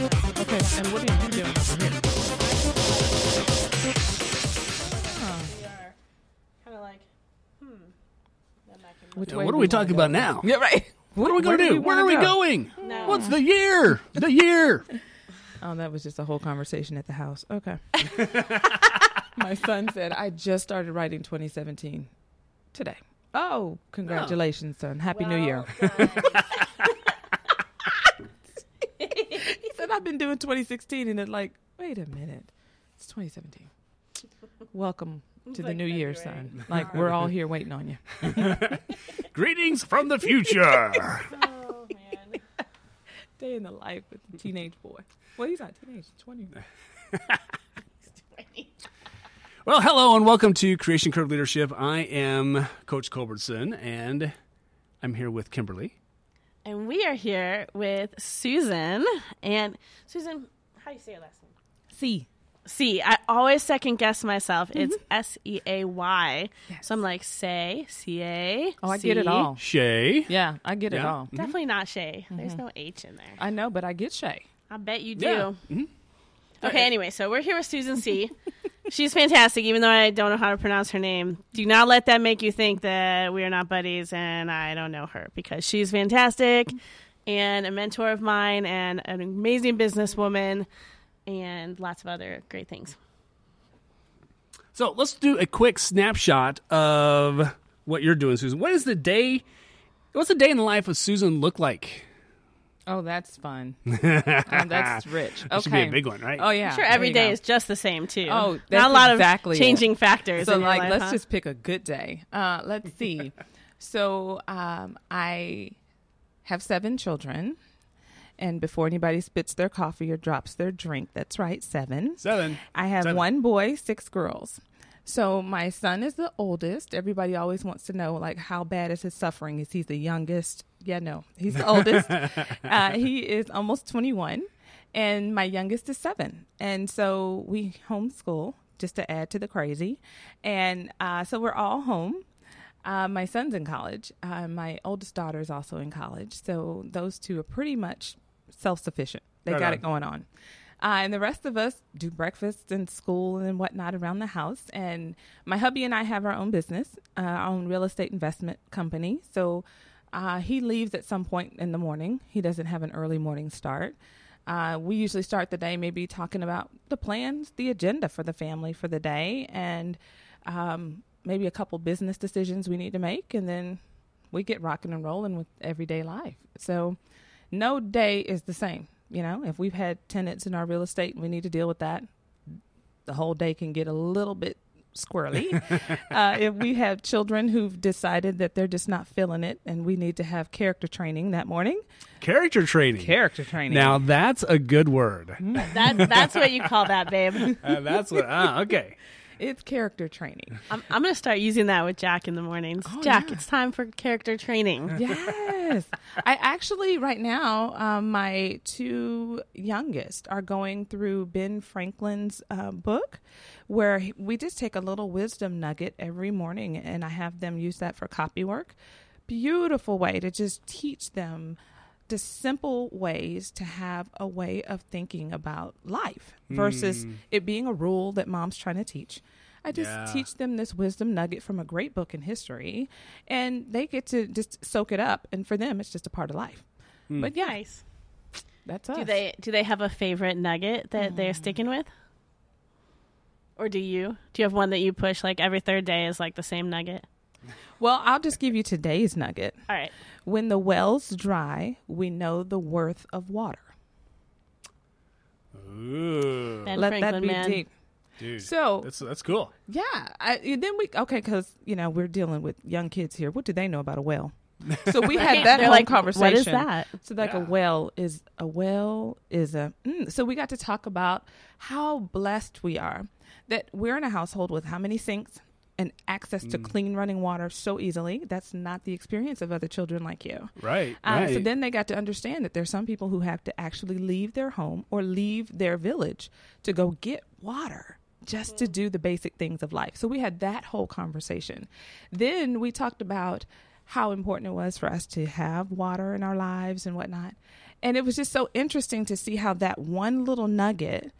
Okay, and what are you doing over here? We are kind of like, hmm. Then I can Which Now, way what do are we wanna talking go? about now? Yeah, right. What are we going Where to do do? we Where are wanna we go? going? No. What's the year? The year. Oh, that was just a whole conversation at the house. Okay. My son said, I just started writing 2017 today. Oh, congratulations, son. Happy New Year. Well done. He said, I've been doing 2016. And it's like, wait a minute. It's 2017. Welcome to the like new year, February. son. Like, we're all here waiting on you. Greetings from the future. oh man. Day in the life with the teenage boy. Well, he's not teenage, he's 20. well, hello and welcome to Creation Curve Leadership. I am Coach Culbertson, and I'm here with Kimberly. And we are here with Susan. And Susan, how do you say your last name? C. C. I always second guess myself. Mm-hmm. It's S E A Y. Yes. So I'm like, say, C A. Oh, I get it all. Shay. Yeah, I get it all. Definitely not Shay. There's mm-hmm. no H in there. I know, but I get Shay. I bet you do. Yeah. Okay, anyway, so we're here with Susan Seay. She's fantastic, even though I don't know how to pronounce her name. Do not let that make you think that we are not buddies and I don't know her because she's fantastic and a mentor of mine and an amazing businesswoman and lots of other great things. So let's do a quick snapshot of what you're doing, Susan. What is the day? What's the day in the life of Susan look like? Oh, that's fun. oh, that's rich. That Okay. should be a big one, right? Oh yeah. I'm sure there every you day go. is just the same too. Oh, not a lot exactly of it. changing factors. So in your like, life, let's huh? just pick a good day. Uh, let's see. so um, I have seven children, and before anybody spits their coffee or drops their drink, that's right, seven. Seven. I have Seven. one boy, six girls. So my son is the oldest. Everybody always wants to know like how bad is his suffering? Is he the youngest? Yeah, no, he's the oldest. uh, he is almost 21, and my youngest is seven. And so we homeschool just to add to the crazy, and uh, so we're all home. Uh, my son's in college. Uh, my oldest daughter is also in college. So those two are pretty much self sufficient. They Right got on. it going on. Uh, and the rest of us do breakfast and school and whatnot around the house. And my hubby and I have our own business, uh, our own real estate investment company. So uh, he leaves at some point in the morning. He doesn't have an early morning start. Uh, we usually start the day maybe talking about the plans, the agenda for the family for the day, and um, maybe a couple business decisions we need to make. And then we get rocking and rolling with everyday life. So no day is the same. You know, if we've had tenants in our real estate and we need to deal with that, the whole day can get a little bit squirrely. uh, if we have children who've decided that they're just not feeling it and we need to have character training that morning, Character training. character training. Now that's a good word. that, that's what you call that, babe. Uh, that's what. Ah, okay. It's character training. I'm, I'm going to start using that with Jack in the mornings. Oh, Jack, yeah. it's time for character training. yes. I actually, right now, um, my two youngest are going through Ben Franklin's uh, book where he- we just take a little wisdom nugget every morning and I have them use that for copy work. Beautiful way to just teach them the simple ways to have a way of thinking about life versus it being a rule that mom's trying to teach. I just Yeah. teach them this wisdom nugget from a great book in history, and they get to just soak it up. And for them, it's just a part of life. But yeah, Nice. that's us. Do they do they have a favorite nugget that Mm. they're sticking with? Or do you? Do you have one that you push like every third day is like the same nugget? Well, I'll just give you today's nugget. All right. When the well's dry, we know the worth of water. Ooh, Ben Let Franklin, that be man. deep. dude. So that's that's cool. yeah, I, then we okay because you know we're dealing with young kids here. What do they know about a well? So we had that whole like, conversation. What is that? So like Yeah. a well is a well is a mm. so we got to talk about how blessed we are that we're in a household with how many sinks and access to clean running water so easily. That's not the experience of other children like you. Right. Uh, right. So then they got to understand that there's some people who have to actually leave their home or leave their village to go get water just to do the basic things of life. So we had that whole conversation. Then we talked about how important it was for us to have water in our lives and whatnot. And it was just so interesting to see how that one little nugget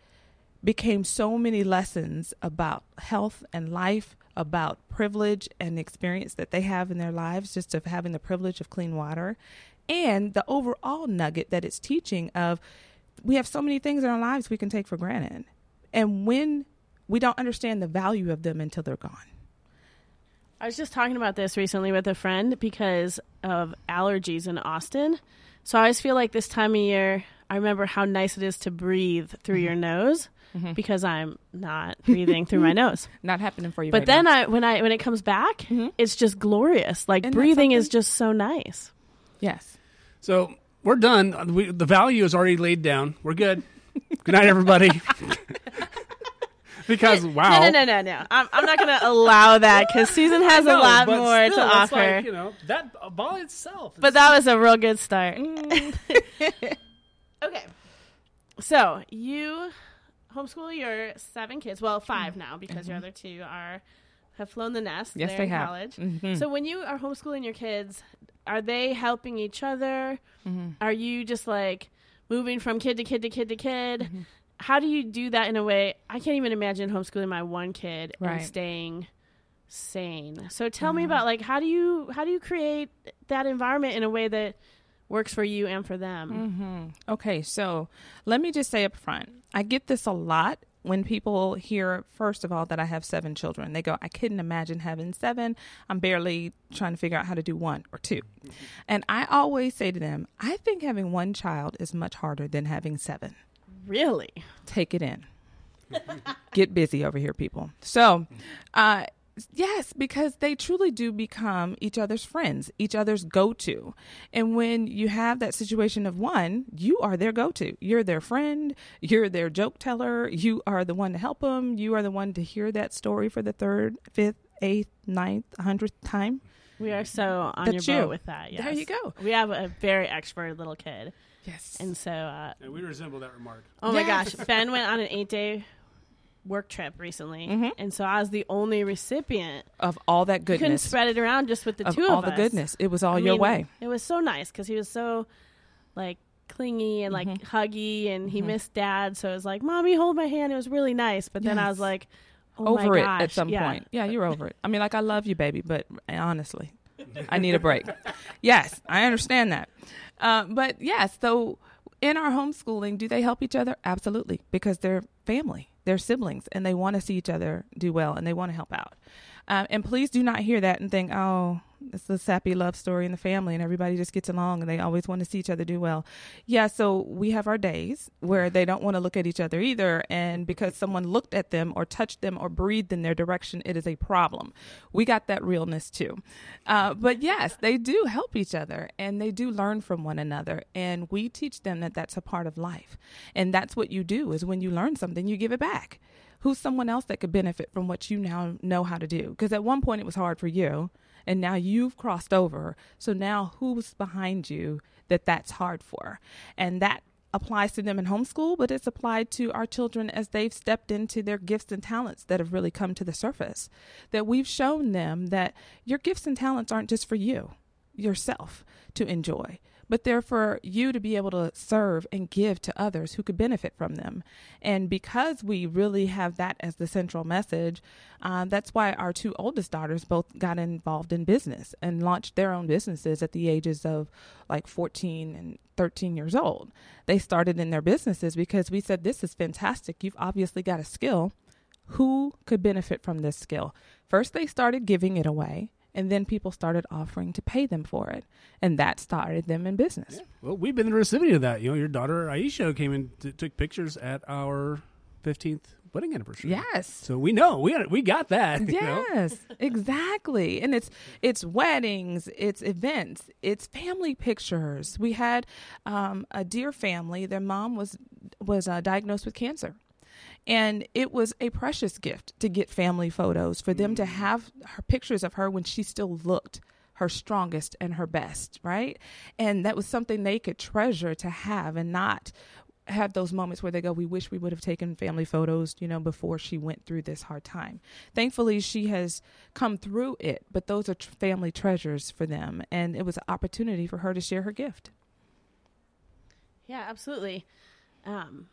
became so many lessons about health and life, about privilege and experience that they have in their lives, just of having the privilege of clean water, and the overall nugget that it's teaching of we have so many things in our lives we can take for granted. And when we don't understand the value of them until they're gone. I was just talking about this recently with a friend because of allergies in Austin. So I always feel like this time of year, I remember how nice it is to breathe through Mm-hmm. your nose because I'm not breathing through my nose. Not happening for you. But right then now. I when I when it comes back, Mhm. it's just glorious. Like Isn't breathing is just so nice. yes. So we're done. We, the value is already laid down. We're good. Good night, everybody. because wow, No, no, no, no, no. I'm, I'm not going to allow that because Susan has No, a lot more still, to it's offer. Like, you know that by itself. but that was a real good start. Mm. okay. So you homeschool your seven kids. Well, five now because your other two are have flown the nest. Mm-hmm. Yes, They're they in have. college. Mhm. So when you are homeschooling your kids, are they helping each other? Mhm. Are you just like moving from kid to kid to kid to kid? Mm-hmm. How do you do that in a way? I can't even imagine homeschooling my one kid Right. and staying sane. So tell Mm-hmm. me about like how do you how do you create that environment in a way that works for you and for them? hmm Okay, so let me just say up front, I get this a lot when people hear, first of all, that I have seven children. They go, I couldn't imagine having seven. I'm barely trying to figure out how to do one or 2 And I always say to them, I think having one child is much harder than having seven. Really? Take it in. Get busy over here, people. So, uh, yes, because they truly do become each other's friends, each other's go to. And when you have that situation of one, you are their go to. You're their friend, you're their joke teller, you are the one to help them, you are the one to hear that story for the third, fifth, eighth, ninth, hundredth time. We are so on That's your boat you. with that. Yes. There you go. We have a very expert little kid, Yes. and so uh, And we resemble that remark. Oh my gosh. Ben went on an eight day work trip recently. Mhm. And so I was the only recipient. of all that goodness. You Couldn't spread it around just with the Of two all of the goodness. It was all I your mean, way. It was so nice because he was so like clingy and like Mhm. huggy and he Mhm. missed dad. So it was like, Mommy, hold my hand. It was really nice. But then I was like, oh over it gosh. at some yeah. point. Yeah, you're over it. I mean, like I love you, baby, but honestly, I need a break. Yes, I understand that. Uh, but yes, so in our homeschooling, do they help each other? Absolutely, because they're family, they're siblings, and they want to see each other do well, and they want to help out. Um, and please do not hear that and think, oh, it's a sappy love story in the family, and everybody just gets along, and they always want to see each other do well. Yeah, so we have our days where they don't want to look at each other either, and because someone looked at them or touched them or breathed in their direction, it is a problem. We got that realness too. Uh, but yes, they do help each other, and they do learn from one another, and we teach them that that's a part of life, and that's what you do is when you learn something, you give it back. Who's someone else that could benefit from what you now know how to do? Because at one point it was hard for you, and now you've crossed over. So now who's behind you that that's hard for? And that applies to them in homeschool, but it's applied to our children as they've stepped into their gifts and talents that have really come to the surface. That we've shown them that your gifts and talents aren't just for you, yourself to enjoy, but they're for you to be able to serve and give to others who could benefit from them. And because we really have that as the central message, uh, that's why our two oldest daughters both got involved in business and launched their own businesses at the ages of like 14 and 13 years old. They started in their businesses because we said, This is fantastic. You've obviously got a skill. Who could benefit from this skill? First, they started giving it away. And then people started offering to pay them for it. And that started them in business. Well, we've been the recipient of that. You know, your daughter Aisha came and t- took pictures at our 15th wedding anniversary. Yes. So we know we got, we got that. you know? Yes, exactly. And it's it's weddings, it's events, it's family pictures. We had um, a dear family. Their mom was was uh, diagnosed with cancer, and it was a precious gift to get family photos for them to have her pictures of her when she still looked her strongest and her best, right? And that was something they could treasure to have and not have those moments where they go, We wish we would have taken family photos, you know, before she went through this hard time. Thankfully, she has come through it, but those are tr- family treasures for them. And it was an opportunity for her to share her gift. Yeah, absolutely. Um,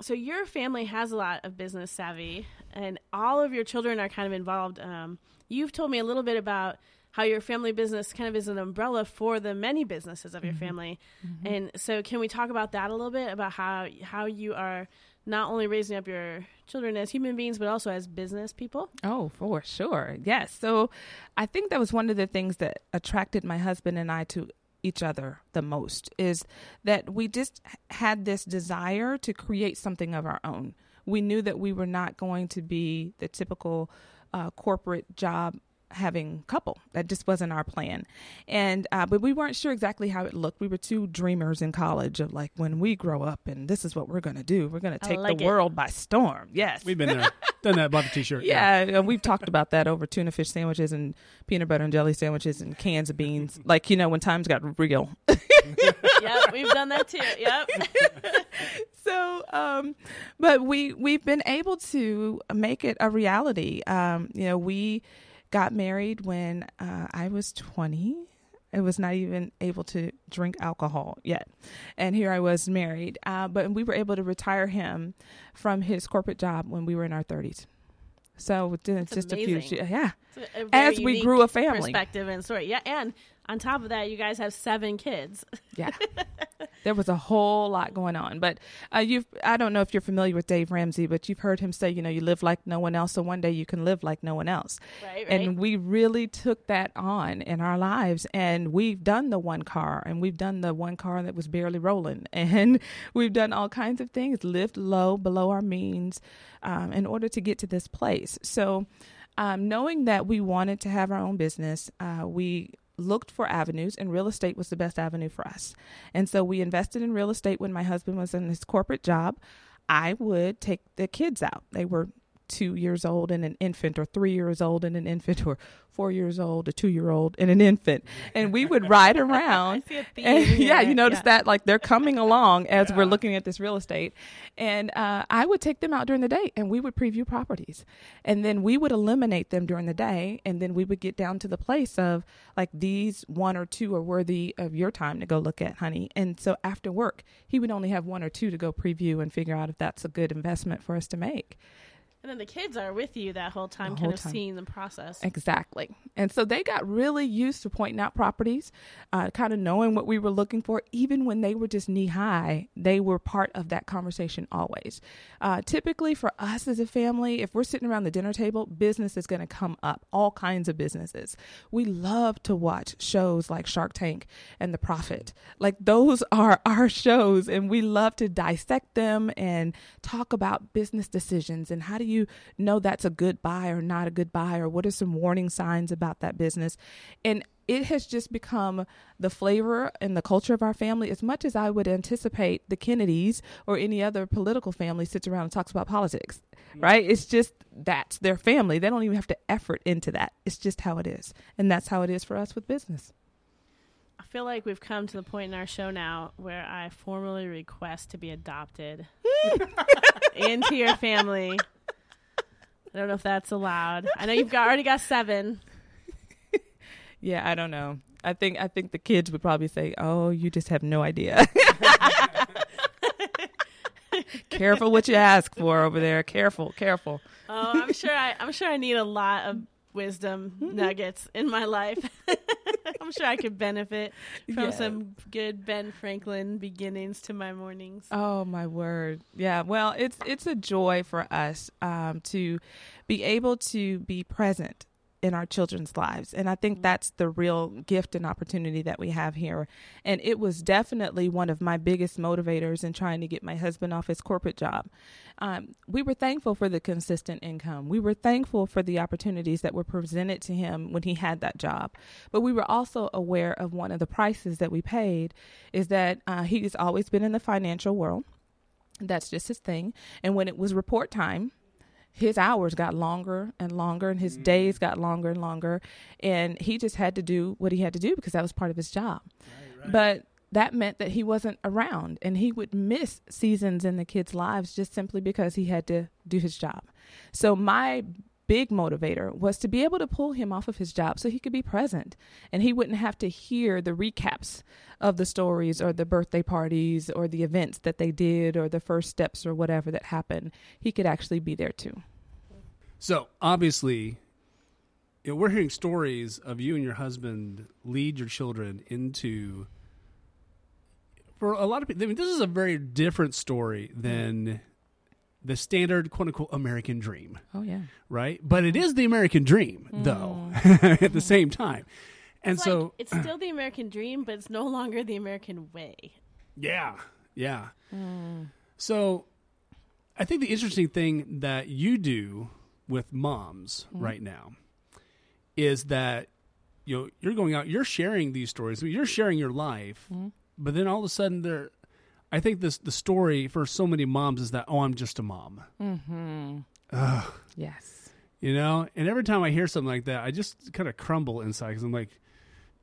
so your family has a lot of business savvy, and all of your children are kind of involved. Um, you've told me a little bit about how your family business kind of is an umbrella for the many businesses of your Mm-hmm. family. And so, can we talk about that a little bit about how how you are not only raising up your children as human beings, but also as business people? Oh, for sure. Yes. So I think that was one of the things that attracted my husband and I to each other the most is that we just had this desire to create something of our own. We knew that we were not going to be the typical uh, corporate job having couple that just wasn't our plan and uh, but we weren't sure exactly how it looked we were two dreamers in college of like when we grow up and this is what we're going to do we're going to take like the it. world by storm yes We've been there, done that. Bought the T-shirt. yeah, and we've talked about that over tuna fish sandwiches and peanut butter and jelly sandwiches and cans of beans. Like, you know, when times got real. yep, we've done that too. Yep. so, um, but we we've been able to make it a reality. Um, you know, we got married when uh, I was 20. I was not even able to drink alcohol yet. And here I was married. Uh, but we were able to retire him from his corporate job when we were in our 30s. So it's That's just a amazing. few, yeah. A- a As we grew a family. perspective and story. Yeah, and on top of that, you guys have seven kids. Yeah. there was a whole lot going on. But uh, you've, I don't know if you're familiar with Dave Ramsey, but you've heard him say, you know, you live like no one else, so one day you can live like no one else. Right, right. And we really took that on in our lives. And we've done the one car, and we've done the one car that was barely rolling. And we've done all kinds of things, lived low, below our means, um, in order to get to this place. So, um, knowing that we wanted to have our own business, uh, we looked for avenues, and real estate was the best avenue for us. And so we invested in real estate when my husband was in his corporate job. I would take the kids out. They were two years old and an infant, or three years old and an infant, or four years old, a two year old and an infant. And we would ride around. I see a theme And, yeah, you notice Yeah. that like they're coming along as we're looking at this real estate. And uh, I would take them out during the day and we would preview properties. And then we would eliminate them during the day. And then we would get down to the place of like these one or two are worthy of your time to go look at, honey. And so after work, he would only have one or two to go preview and figure out if that's a good investment for us to make. And then the kids are with you that whole time, The kind whole of time. seeing the process. Exactly. And so they got really used to pointing out properties, uh, kind of knowing what we were looking for. Even when they were just knee high, they were part of that conversation always. Uh, typically, for us as a family, if we're sitting around the dinner table, business is going to come up, all kinds of businesses. We love to watch shows like Shark Tank and The Profit. Like, those are our shows, and we love to dissect them and talk about business decisions and how do you know that's a good buy or not a good buy, or what are some warning signs about that business. And it has just become the flavor and the culture of our family as much as I would anticipate the Kennedys or any other political family sits around and talks about politics, right? It's just that's their family. They don't even have to effort into that. It's just how it is. And that's how it is for us with business. I feel like we've come to the point in our show now where I formally request to be adopted into your family. I don't know if that's allowed. I know you've got, already got seven. Yeah, I don't know. I think I think the kids would probably say, "Oh, you just have no idea." careful what you ask for over there. Careful, careful. Oh, I'm sure I, I'm sure I need a lot of wisdom nuggets in my life. I'm sure I could benefit from Yeah. some good Ben Franklin beginnings to my mornings. Oh my word. Yeah. Well, it's it's a joy for us um, to be able to be present in our children's lives. And I think that's the real gift and opportunity that we have here. And it was definitely one of my biggest motivators in trying to get my husband off his corporate job. Um, we were thankful for the consistent income. We were thankful for the opportunities that were presented to him when he had that job. But we were also aware of one of the prices that we paid is that uh, he's always been in the financial world. That's just his thing. And when it was report time, his hours got longer and longer and his mm-hmm. days got longer and longer. And he just had to do what he had to do because that was part of his job. But that meant that he wasn't around and he would miss seasons in the kids lives just simply because he had to do his job. So my big motivator was to be able to pull him off of his job so he could be present and he wouldn't have to hear the recaps of the stories or the birthday parties or the events that they did or the first steps or whatever that happened. He could actually be there too. So obviously, you know, we're hearing stories of you and your husband lead your children into. For a lot of people, I mean, this is a very different story than the standard "quote unquote" American dream, Oh, yeah. right? But it is the American dream, though, mm. at the same time. And It's so, like, it's still the American dream, but it's no longer the American way. Yeah, yeah. Mm. So, I think the interesting thing that you do with moms mm. right now is that you know you're going out, you're sharing these stories, you're sharing your life, but then all of a sudden there. I think this the story for so many moms is that oh I'm just a mom, Mm-hmm. Ugh. Yes. you know. And every time I hear something like that, I just kind of crumble inside because I'm like,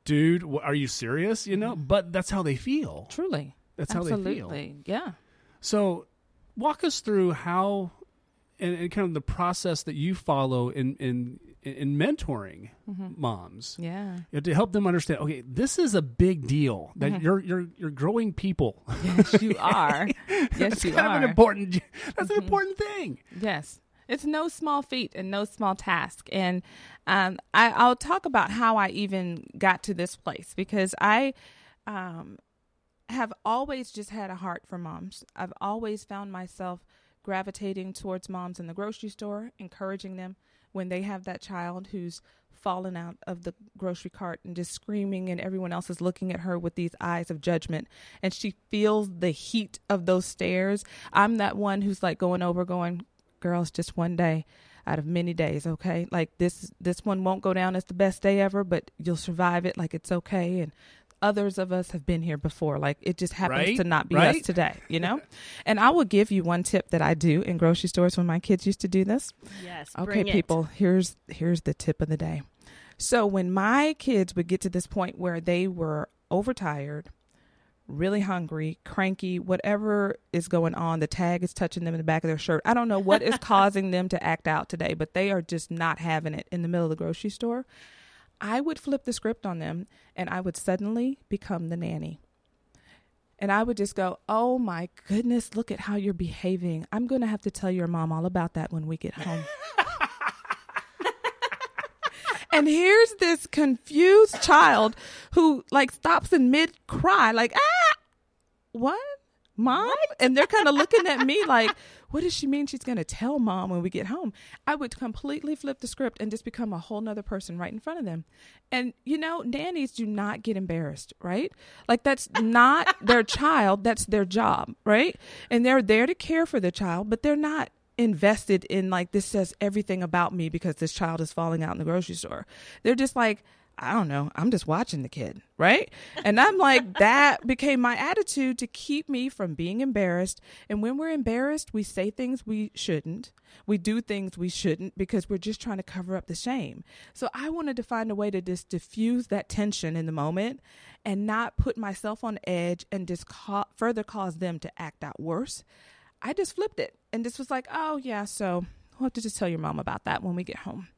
dude, wh- are you serious? You know. But that's how they feel. Truly. That's how they feel. Absolutely. Yeah. So, walk us through how and, and kind of the process that you follow in in in mentoring moms Yeah. You know, to help them understand. Okay, this is a big deal that you're you're you're growing people. Yes, you are. Yes, That's you kind are. of an important. That's an important thing. Yes. It's no small feat and no small task. And um, I, I'll talk about how I even got to this place because I um, have always just had a heart for moms. I've always found myself gravitating towards moms in the grocery store, encouraging them when they have that child who's fallen out of the grocery cart and just screaming and everyone else is looking at her with these eyes of judgment. And she feels the heat of those stares. I'm that one who's like going over going girls, just one day out of many days okay? Like this this one won't go down as the best day ever but you'll survive it like it's okay. And others of us have been here before like it just happens Right? to not be Right? us today you know and i will give you one tip that i do in grocery stores when my kids used to do this Yes. Okay, bring it. people, here's here's the tip of the day. So when my kids would get to this point where they were overtired, really hungry, cranky, whatever is going on, the tag is touching them in the back of their shirt. I don't know what is causing them to act out today, but they are just not having it in the middle of the grocery store. I would flip the script on them and I would suddenly become the nanny. And I would just go, Oh my goodness, look at how you're behaving. I'm going to have to tell your mom all about that when we get home. and here's this confused child who like stops in mid cry, like, ah, what? Mom? And they're kind of looking at me like, what does she mean she's going to tell mom when we get home? I would completely flip the script and just become a whole nother person right in front of them. And, you know, nannies do not get embarrassed, right? Like, that's not their child, that's their job, right? And they're there to care for the child, but they're not invested in like this says everything about me because this child is falling out in the grocery store. They're just like, I don't know, I'm just watching the kid, right? And I'm like, that became my attitude to keep me from being embarrassed. And when we're embarrassed, we say things we shouldn't. We do things we shouldn't because we're just trying to cover up the shame. So I wanted to find a way to just diffuse that tension in the moment and not put myself on edge and just ca- further cause them to act out worse. I just flipped it and just was like, oh, yeah, so we'll have to just tell your mom about that when we get home.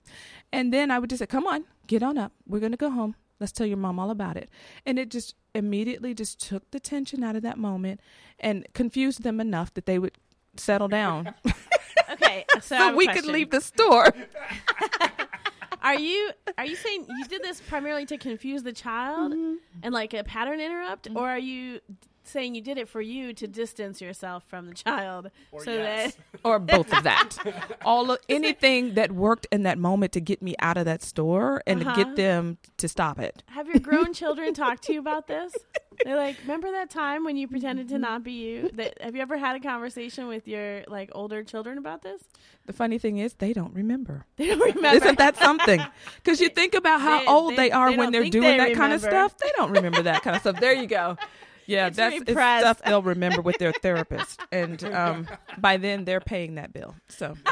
And then I would just say, come on, get on up. We're going to go home. Let's tell your mom all about it. And it just immediately just took the tension out of that moment and confused them enough that they would settle down Okay, so, so a we could leave the store. Are you are you saying you did this primarily to confuse the child Mm-hmm. and like a pattern interrupt, or are you saying you did it for you to distance yourself from the child so yes. that or both of that. All of anything that worked in that moment to get me out of that store and to Uh-huh. get them to stop it. have your grown children talked to you about this? They're like, remember that time when you pretended to not be you? That, have you ever had a conversation with your like older children about this? The funny thing is, they don't remember. They don't remember. Isn't that something? Because you think about how They- old they- they, are they when they're doing they that kind of stuff. They don't remember that kind of stuff. There you go. Yeah, It's that's it's stuff they'll remember with their therapist, and um, by then they're paying that bill. So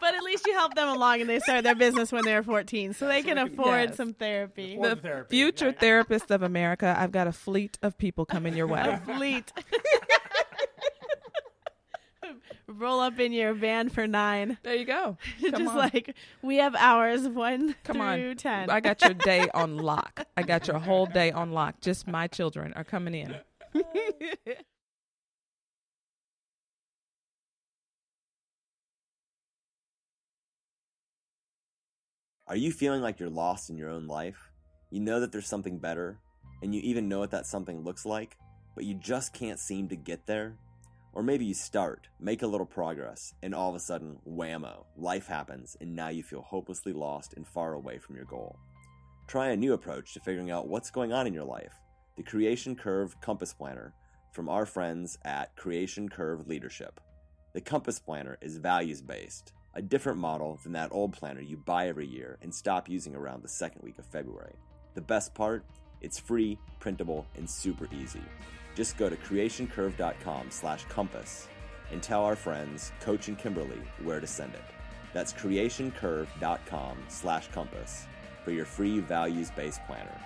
but at least you help them along and they start their business when they're 14 so they can afford Yes. some therapy. Afford the therapy. future therapists of America, I've got a fleet of people coming your way. A fleet. Roll up in your van for nine. There you go. Just on. like we have hours one Come through on. ten. I got your day on lock. I got your whole day on lock. Just my children are coming in. Are you feeling like you're lost in your own life? You know that there's something better, and you even know what that something looks like, but you just can't seem to get there? Or maybe you start, make a little progress, and all of a sudden, whammo, life happens, and now you feel hopelessly lost and far away from your goal. Try a new approach to figuring out what's going on in your life the Creation Curve Compass Planner from our friends at Creation Curve Leadership. The Compass Planner is values based, a different model than that old planner you buy every year and stop using around the second week of February. The best part? It's free, printable, and super easy. Just go to creationcurve.com slash compass and tell our friends, Coach and Kimberly, where to send it. That's creationcurve.com slash compass for your free values-based planner.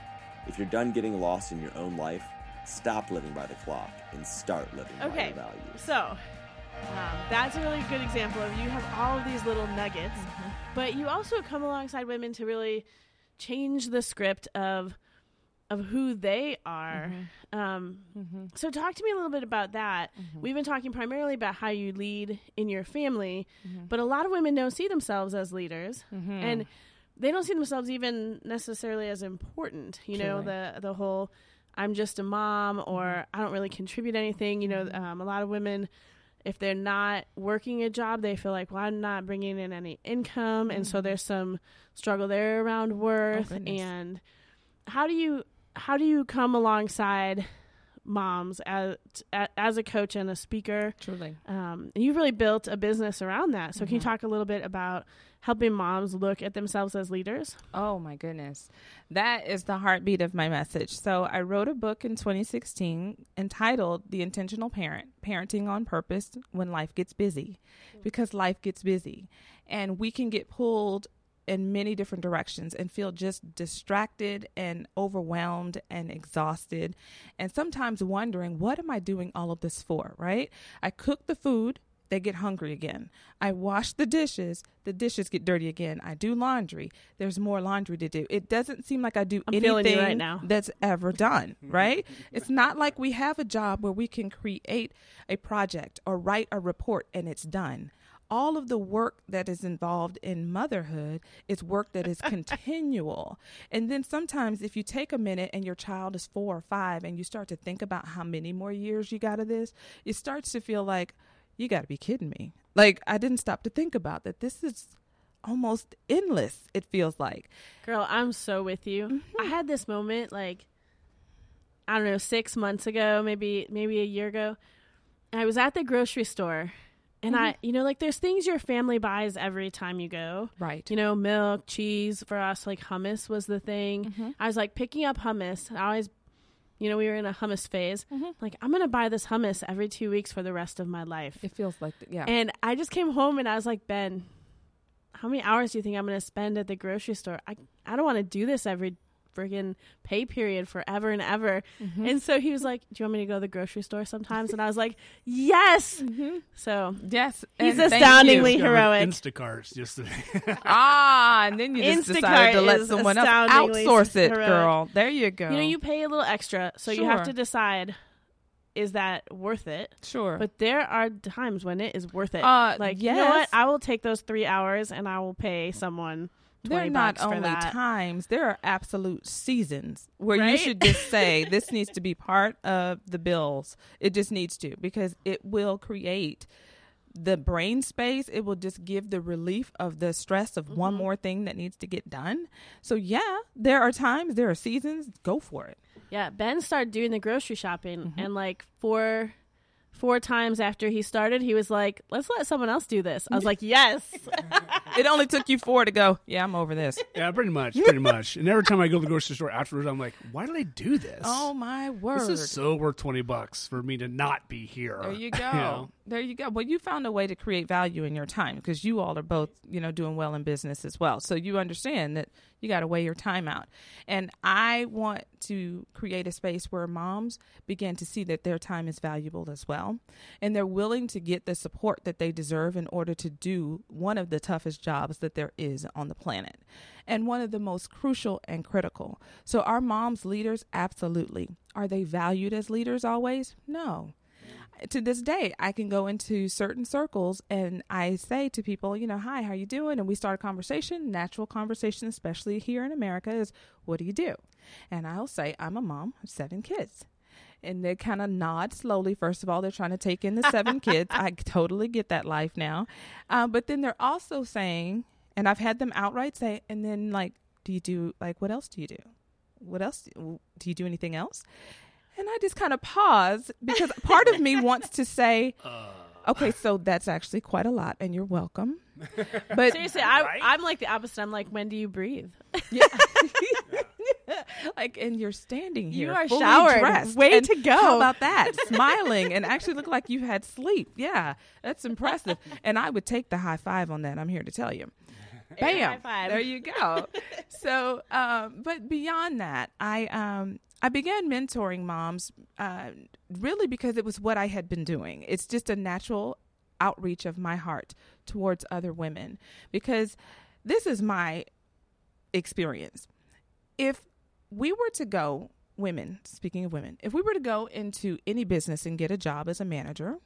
If you're done getting lost in your own life, stop living by the clock and start living by Okay, your values. so um, that's a really good example of you have all of these little nuggets, Mm-hmm. but you also come alongside women to really change the script of of who they are. Mm-hmm. Um, So talk to me a little bit about that. We've been talking primarily about how you lead in your family, Mm-hmm. but a lot of women don't see themselves as leaders, and they don't see themselves even necessarily as important. You know, the the whole I'm just a mom or Mm-hmm. I don't really contribute anything. You know, um, a lot of women. If they're not working a job, they feel like, well, I'm not bringing in any income, and so there's some struggle there around worth. Mm-hmm. Oh, and how do you how do you come alongside moms as as a coach and a speaker? Truly. Um, and you've really built a business around that. So can Mm-hmm. you talk a little bit about helping moms look at themselves as leaders? Oh my goodness. That is the heartbeat of my message. So I wrote a book in 2016 entitled The Intentional Parent Parenting on Purpose When Life Gets Busy, because life gets busy. And we can get pulled in many different directions and feel just distracted and overwhelmed and exhausted and sometimes wondering what am I doing all of this for, right? I cook the food, they get hungry again. I wash the dishes, the dishes get dirty again. I do laundry, there's more laundry to do. It doesn't seem like I do I'm anything right now. that's ever done, right? it's not like we have a job where we can create a project or write a report and it's done. All of the work that is involved in motherhood is work that is continual. And then sometimes, if you take a minute and your child is four or five and you start to think about how many more years you got of this, it starts to feel like, you got to be kidding me. Like, I didn't stop to think about that. This is almost endless, it feels like. Girl, I'm so with you. Mm-hmm. I had this moment like I don't know, 6 months ago, maybe maybe a year ago. I was at the grocery store and I, Mm-hmm. you know, like there's things your family buys every time you go. Right. You know, milk, cheese. For us, like hummus was the thing. Mm-hmm. I was like picking up hummus. I always, you know, we were in a hummus phase. Mm-hmm. Like, I'm going to buy this hummus every two weeks for the rest of my life. It feels like, yeah. And I just came home and I was like, Ben, how many hours do you think I'm going to spend at the grocery store? I, I don't want to do this every friggin' pay period forever and ever. Mm-hmm. And so he was like, Do you want me to go to the grocery store sometimes? And I was like, Yes. So yes. He's and astoundingly you. Heroic. Instacarts just ah, and then you just Instacart decided to let someone else outsource it, heroic. girl. There you go. you know, you pay a little extra, so you have to decide is that worth it? sure, But there are times when it is worth it. Uh, like you know what? I will take those three hours and I will pay someone are not only that. times there are absolute seasons where you should just say this needs to be part of the bills. It just needs to because it will create the brain space. It will just give the relief of the stress of one Mm-hmm. more thing that needs to get done. So yeah, there are times, there are seasons. Go for it. Yeah, Ben started doing the grocery shopping, Mm-hmm. and like four four times after he started, he was like, "Let's let someone else do this." I was like, "Yes." it only took you four to go. Yeah, I'm over this. Yeah, pretty much, pretty much. And every time I go to the grocery store afterwards, I'm like, why did I do this? Oh my word! This is so worth twenty bucks for me to not be here. There you go. know? There you go. Well, you found a way to create value in your time because you all are both, you know, doing well in business as well. So you understand that you got to weigh your time out. And I want to create a space where moms begin to see that their time is valuable as well. And they're willing to get the support that they deserve in order to do one of the toughest jobs that there is on the planet and one of the most crucial and critical. So, are moms leaders? Absolutely. Are they valued as leaders always? No to this day i can go into certain circles and i say to people you know hi how you doing? And we start a conversation. Natural conversation especially here in america is what do you do? And i'll say i'm a mom of seven kids. And they kind of nod slowly. First of all they're trying to take in the seven kids. I totally get that life now. Uh, but then they're also saying and i've had them outright say and then like do you do like what else do you do? What else do you do anything else and I just kind of pause because part of me wants to say, okay, so that's actually quite a lot, and you're welcome. But Seriously, I, Right? I'm like the opposite. I'm like, when do you breathe? yeah. like, and you're standing You here, are fully showered. dressed, Way and to go. How about that? Smiling and actually look like you had sleep. Yeah, that's impressive. and I would take the high five on that. I'm here to tell you. Bam! high five. There you go. so, um, but beyond that, I um, I began mentoring moms uh, really because it was what I had been doing. It's just a natural outreach of my heart towards other women because this is my experience. If we were to go, women, speaking of women, if we were to go into any business and get a job as a manager,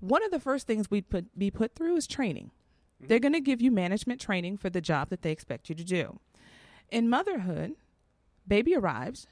one of the first things we'd put, be put through is training. They're going to give you management training for the job that they expect you to do. In motherhood, baby arrives,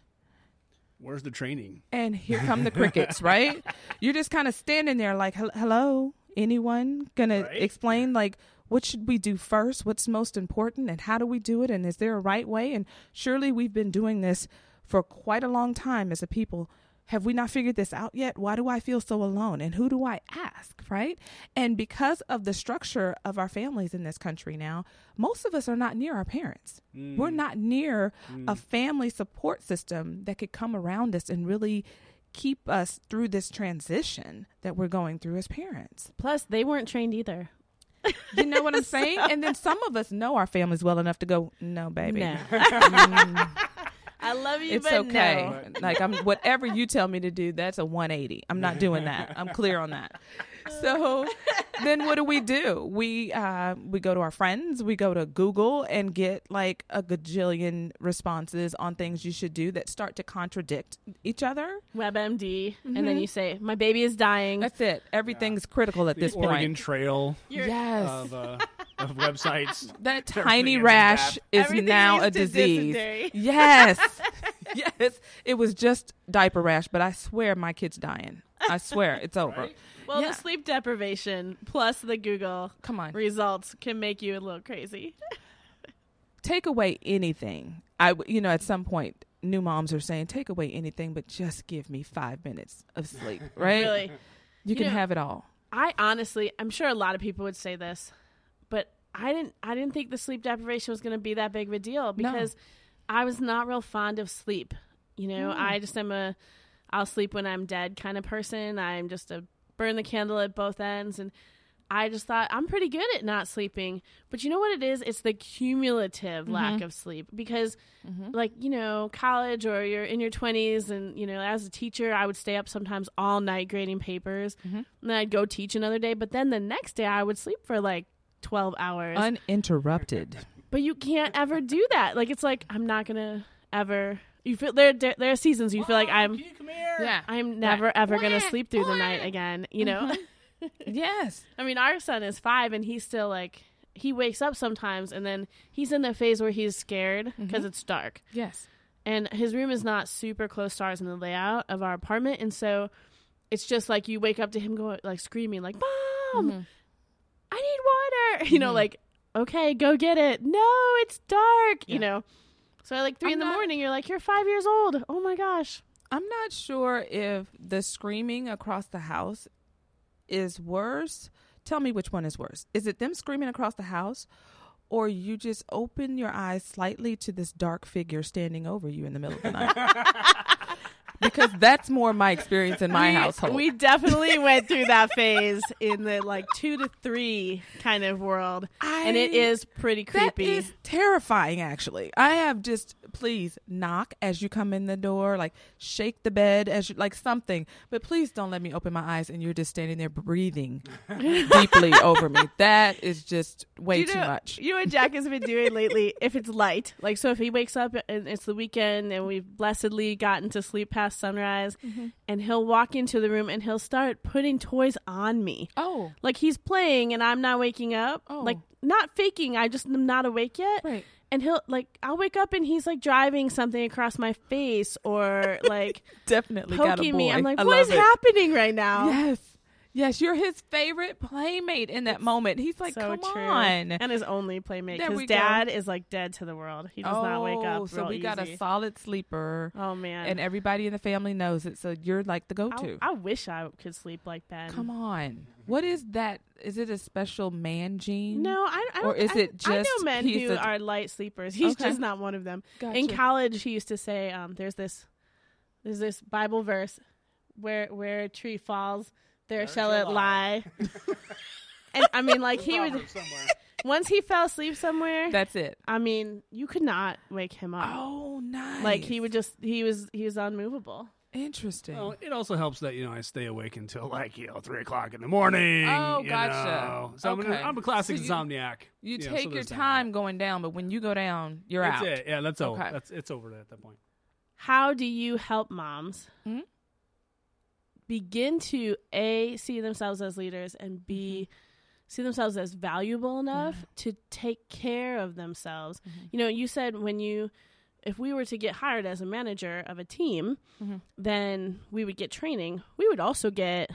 Where's the training? and here come the crickets, right? You're just kind of standing there like, hello, anyone gonna Right. explain like what should we do first? What's most important, and how do we do it? And is there a right way? And surely we've been doing this for quite a long time as a people. Have we not figured this out yet? Why do I feel so alone? And who do I ask, right? And because of the structure of our families in this country now, most of us are not near our parents. We're not near a family support system that could come around us and really keep us through this transition that we're going through as parents. Plus, they weren't trained either. You know what I'm saying? And then some of us know our families well enough to go, no, baby. No. Mm, I love you, it's but okay. no. Like I'm whatever you tell me to do, that's a 180. I'm not doing that. I'm clear on that. So then what do we do? We uh we go to our friends, we go to Google and get like a gajillion responses on things you should do that start to contradict each other. WebMD, and then you say, "My baby is dying." That's it. Everything's critical at The this Oregon point. Trail You're- Yes. of, uh, of websites. that tiny rash is Everything now a disease. dysentery. Yes. yes. It was just diaper rash, but I swear my kid's dying. I swear it's over. Right? Well, Yeah. the sleep deprivation plus the Google Come on. results can make you a little crazy. Take away anything. I you know at some point new moms are saying take away anything but just give me 5 minutes of sleep, right? Really. You You can know- have it all. I honestly, I'm sure a lot of people would say this, but I didn't. I didn't think the sleep deprivation was going to be that big of a deal because I was not real fond of sleep. You know, I just am a I'll sleep when I'm dead kind of person. I'm just a burn the candle at both ends, and I just thought I'm pretty good at not sleeping. But you know what it is? It's the cumulative mm-hmm. lack of sleep because, mm-hmm. like you know, college or you're in your 20s, and you know, as a teacher, I would stay up sometimes all night grading papers, mm-hmm. and then I'd go teach another day. But then the next day, I would sleep for like 12 hours. Uninterrupted. but you can't ever do that. Like it's like I'm not gonna ever. You feel there. There there are seasons you feel like I'm. Come here? Yeah. I'm never ever gonna sleep through the night again. You know. Mm-hmm. Yes. I mean, our son is five, and he's still like he wakes up sometimes, and then he's in the phase where he's scared mm-hmm. because it's dark, Yes. and his room is not super close to ours in the layout of our apartment, and so it's just like you wake up to him going like screaming like "Mom, mm-hmm. I need water," you know, mm-hmm. like okay, go get it. No, it's dark, you know. So at like 3 I'm in the not- morning, you're like, you're five years old. Oh my gosh. I'm not sure if the screaming across the house is worse Tell me which one is worse. Is it them screaming across the house? Or you just open your eyes slightly to this dark figure standing over you in the middle of the night. because that's more my experience in my we, household. We definitely went through that phase in the like two to three kind of world, I, and it is pretty creepy. That is terrifying, actually. I have just please knock as you come in the door, like shake the bed as you like something, but please don't let me open my eyes and you're just standing there breathing deeply over me. That is just way you too know, much. You know what Jack has been doing lately? If it's light, like so, if he wakes up and it's the weekend and we've blessedly gotten to sleep past sunrise, Mm-hmm. and he'll walk into the room and he'll start putting toys on me. Oh, Like he's playing and I'm not waking up. Oh. Like not faking, I just am not awake yet. right. And he'll like I'll wake up and he's like driving something across my face or like Definitely got a poking boy. me. I'm like, what is it. happening right now? Yes. Yes, you're his favorite playmate in that moment. He's like, so come true. on. And his only playmate His we go. dad is like dead to the world. He does not wake Oh, up. So real we got easy. a solid sleeper, Oh man. and everybody in the family knows it. So you're like the go-to. I wish I could sleep like Ben. Come on. What is that? Is it a special man gene? No, I, I Or don't. is I- it I just know men who a- are light sleepers. He's Okay. just not one of them. Gotcha. In college, he used to say, um, "There's this, there's this Bible verse where where a tree falls, there, shall it lie." and I mean, like he would once he fell asleep somewhere. That's it. I mean, you could not wake him up. Oh, nice. Like he would just he was he was unmovable. Interesting. Well, it also helps that you know I stay awake until like you know three o'clock in the morning. Oh, gotcha. know. So I'm, Okay. I'm a classic So you- insomniac. you know, so take your there's that. time going down, but when you go down, you're That's out. it. Yeah, that's over. Okay. That's it's over at that point. How do you help moms Mhm. Begin to a see themselves as leaders and b Mm-hmm. see themselves as valuable enough to take care of themselves? Mm-hmm. You know, you said when you if we were to get hired as a manager of a team, Mhm. then we would get training. We would also get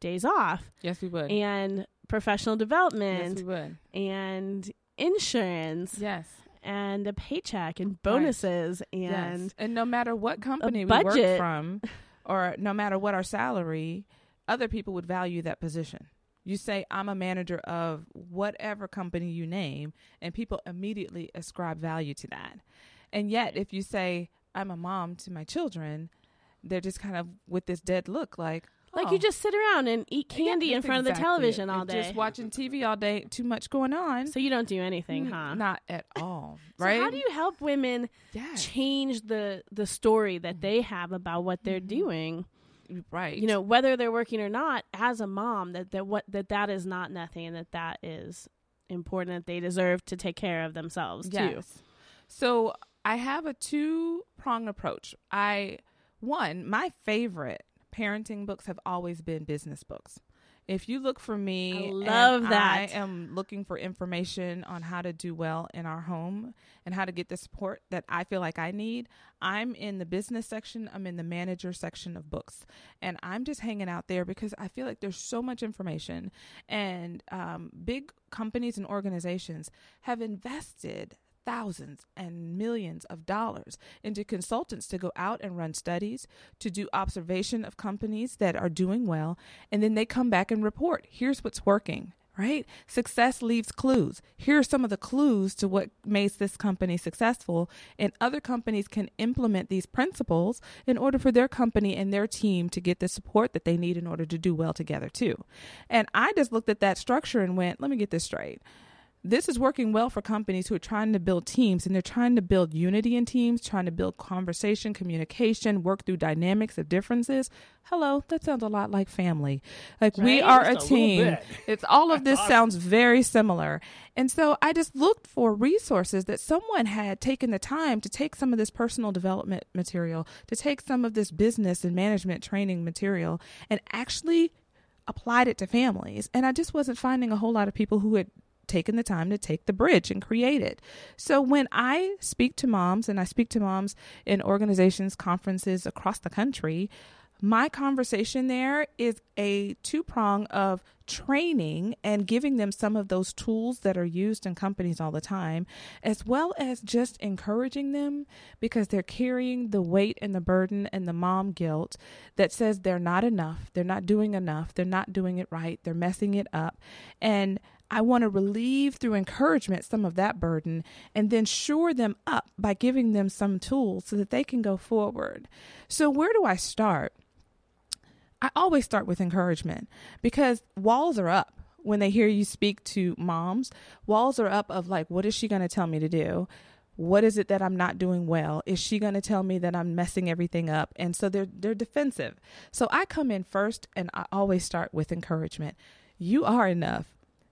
days off Yes, we would. and professional development. yes, we would. and insurance Yes. and a paycheck and bonuses and yes. And no matter what company we work budget. from, or no matter what our salary, other people would value that position. You say, I'm a manager of whatever company you name, and people immediately ascribe value to that. And yet, if you say, I'm a mom to my children, they're just kind of with this dead look like, like oh, you just sit around and eat candy in front of the television it. all day. Just watching TV all day, too much going on. so you don't do anything, Mm, huh? Not at all. right? So how do you help women yeah. change the the story that they have about what they're Mhm. doing? right. You know, whether they're working or not, as a mom, that that what that that is not nothing, and that that is important. That they deserve to take care of themselves too. Yes. So I have a two pronged approach. I one, my favorite parenting books have always been business books. If you look for me, I love I am looking for information on how to do well in our home and how to get the support that I feel like I need. I'm in the business section. I'm in the manager section of books, and I'm just hanging out there because I feel like there's so much information, and um, big companies and organizations have invested thousands and millions of dollars into consultants to go out and run studies, to do observation of companies that are doing well, and then they come back and report here's what's working. Right? Success leaves clues. Here are some of the clues to what makes this company successful, and other companies can implement these principles in order for their company and their team to get the support that they need in order to do well together, too. And I just looked at that structure and went, let me get this straight this is working well for companies who are trying to build teams and they're trying to build unity in teams, trying to build conversation, communication, work through dynamics of differences. Hello, that sounds a lot like family. Like we are a Just a little team. It's all of this sounds very similar. And so I just looked for resources that someone had taken the time to take some of this personal development material, to take some of this business and management training material and actually applied it to families. And I just wasn't finding a whole lot of people who had taken the time to take the bridge and create it. So when I speak to moms and I speak to moms in organizations, conferences across the country, my conversation there is a two prong of training and giving them some of those tools that are used in companies all the time, as well as just encouraging them because they're carrying the weight and the burden and the mom guilt that says they're not enough, they're not doing enough, they're not doing it right, they're messing it up. And I want to relieve through encouragement some of that burden and then shore them up by giving them some tools so that they can go forward. So, where do I start? I always start with encouragement because walls are up when they hear you speak to moms. Walls are up of like, what is she going to tell me to do? What is it that I'm not doing well? Is she going to tell me that I'm messing everything up? And so they're they're defensive. So I come in first and I always start with encouragement. You are enough.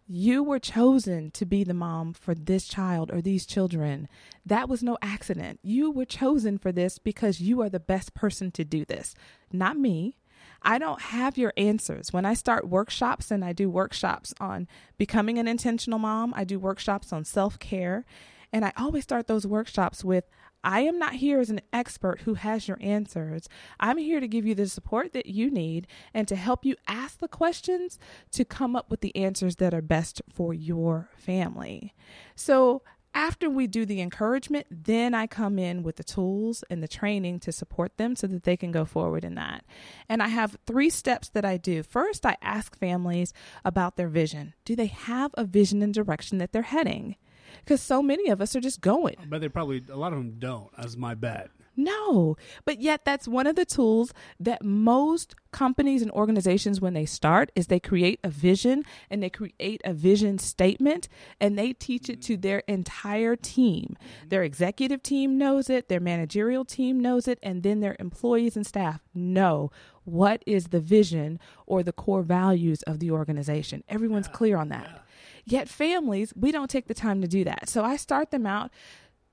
You were chosen to be the mom for this child or these children. That was no accident. You were chosen for this because you are the best person to do this. Not me, I don't have your answers. When I start workshops and I do workshops on becoming an intentional mom, I do workshops on self care. And I always start those workshops with I am not here as an expert who has your answers. I'm here to give you the support that you need and to help you ask the questions to come up with the answers that are best for your family. So, after we do the encouragement, then I come in with the tools and the training to support them so that they can go forward in that. And I have three steps that I do. First, I ask families about their vision. Do they have a vision and direction that they're heading? Because so many of us are just going. But they probably, a lot of them don't, as my bet. No, but yet that's one of the tools that most companies and organizations, when they start, is they create a vision and they create a vision statement and they teach it to mm. their entire team. Mm-hmm. Their executive team knows it, their managerial team knows it, and then their employees and staff know what is the vision or the core values of the organization. Everyone's clear on that. Yet families, we don't take the time to do that. So I start them out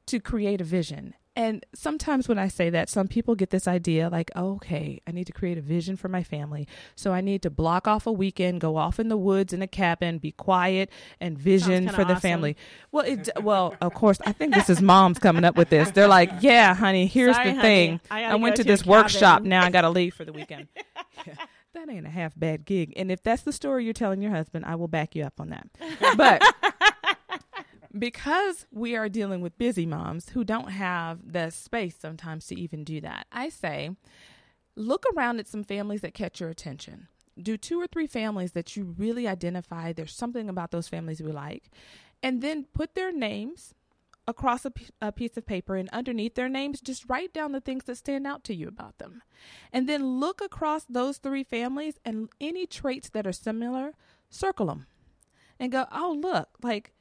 to create a vision and sometimes when I say that, some people get this idea like, oh, okay, I need to create a vision for my family. So I need to block off a weekend, go off in the woods in a cabin, be quiet, and vision for the awesome. family. Well, it, well, of course, I think this is moms coming up with this. They're like, yeah, honey, here's Sorry, the honey. thing. I I, went to to this workshop. Now I got to leave for the weekend. that ain't a half bad gig. And if that's the story you're telling your husband, I will back you up on that. But because we are dealing with busy moms who don't have the space sometimes to even do that, I say look around at some families that catch your attention. Do two or three families that you really identify. There's something about those families we like. And then put their names across a, p- a piece of paper and underneath their names, just write down the things that stand out to you about them. And then look across those three families and any traits that are similar, circle them and go, oh, look, like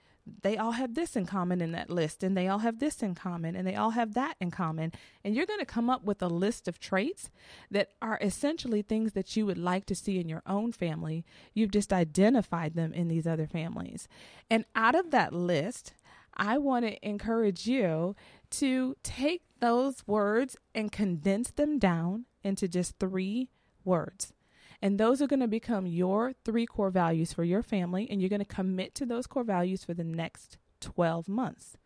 they all have this in common in that list, and they all have this in common, and they all have that in common. And you're going to come up with a list of traits that are essentially things that you would like to see in your own family. You've just identified them in these other families. And out of that list, I want to encourage you to take those words and condense them down into just three words. And those are going to become your three core values for your family. And you're going to commit to those core values for the next 12 months.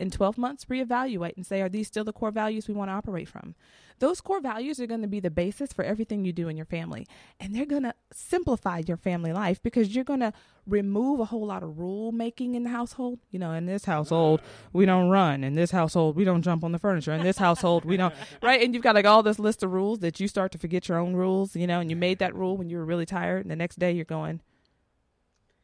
In 12 months, reevaluate and say, are these still the core values we want to operate from? Those core values are going to be the basis for everything you do in your family. And they're going to simplify your family life because you're going to remove a whole lot of rule making in the household. You know, in this household, we don't run. In this household, we don't jump on the furniture. In this household, we don't, right? And you've got like all this list of rules that you start to forget your own rules, you know, and you made that rule when you were really tired. And the next day you're going,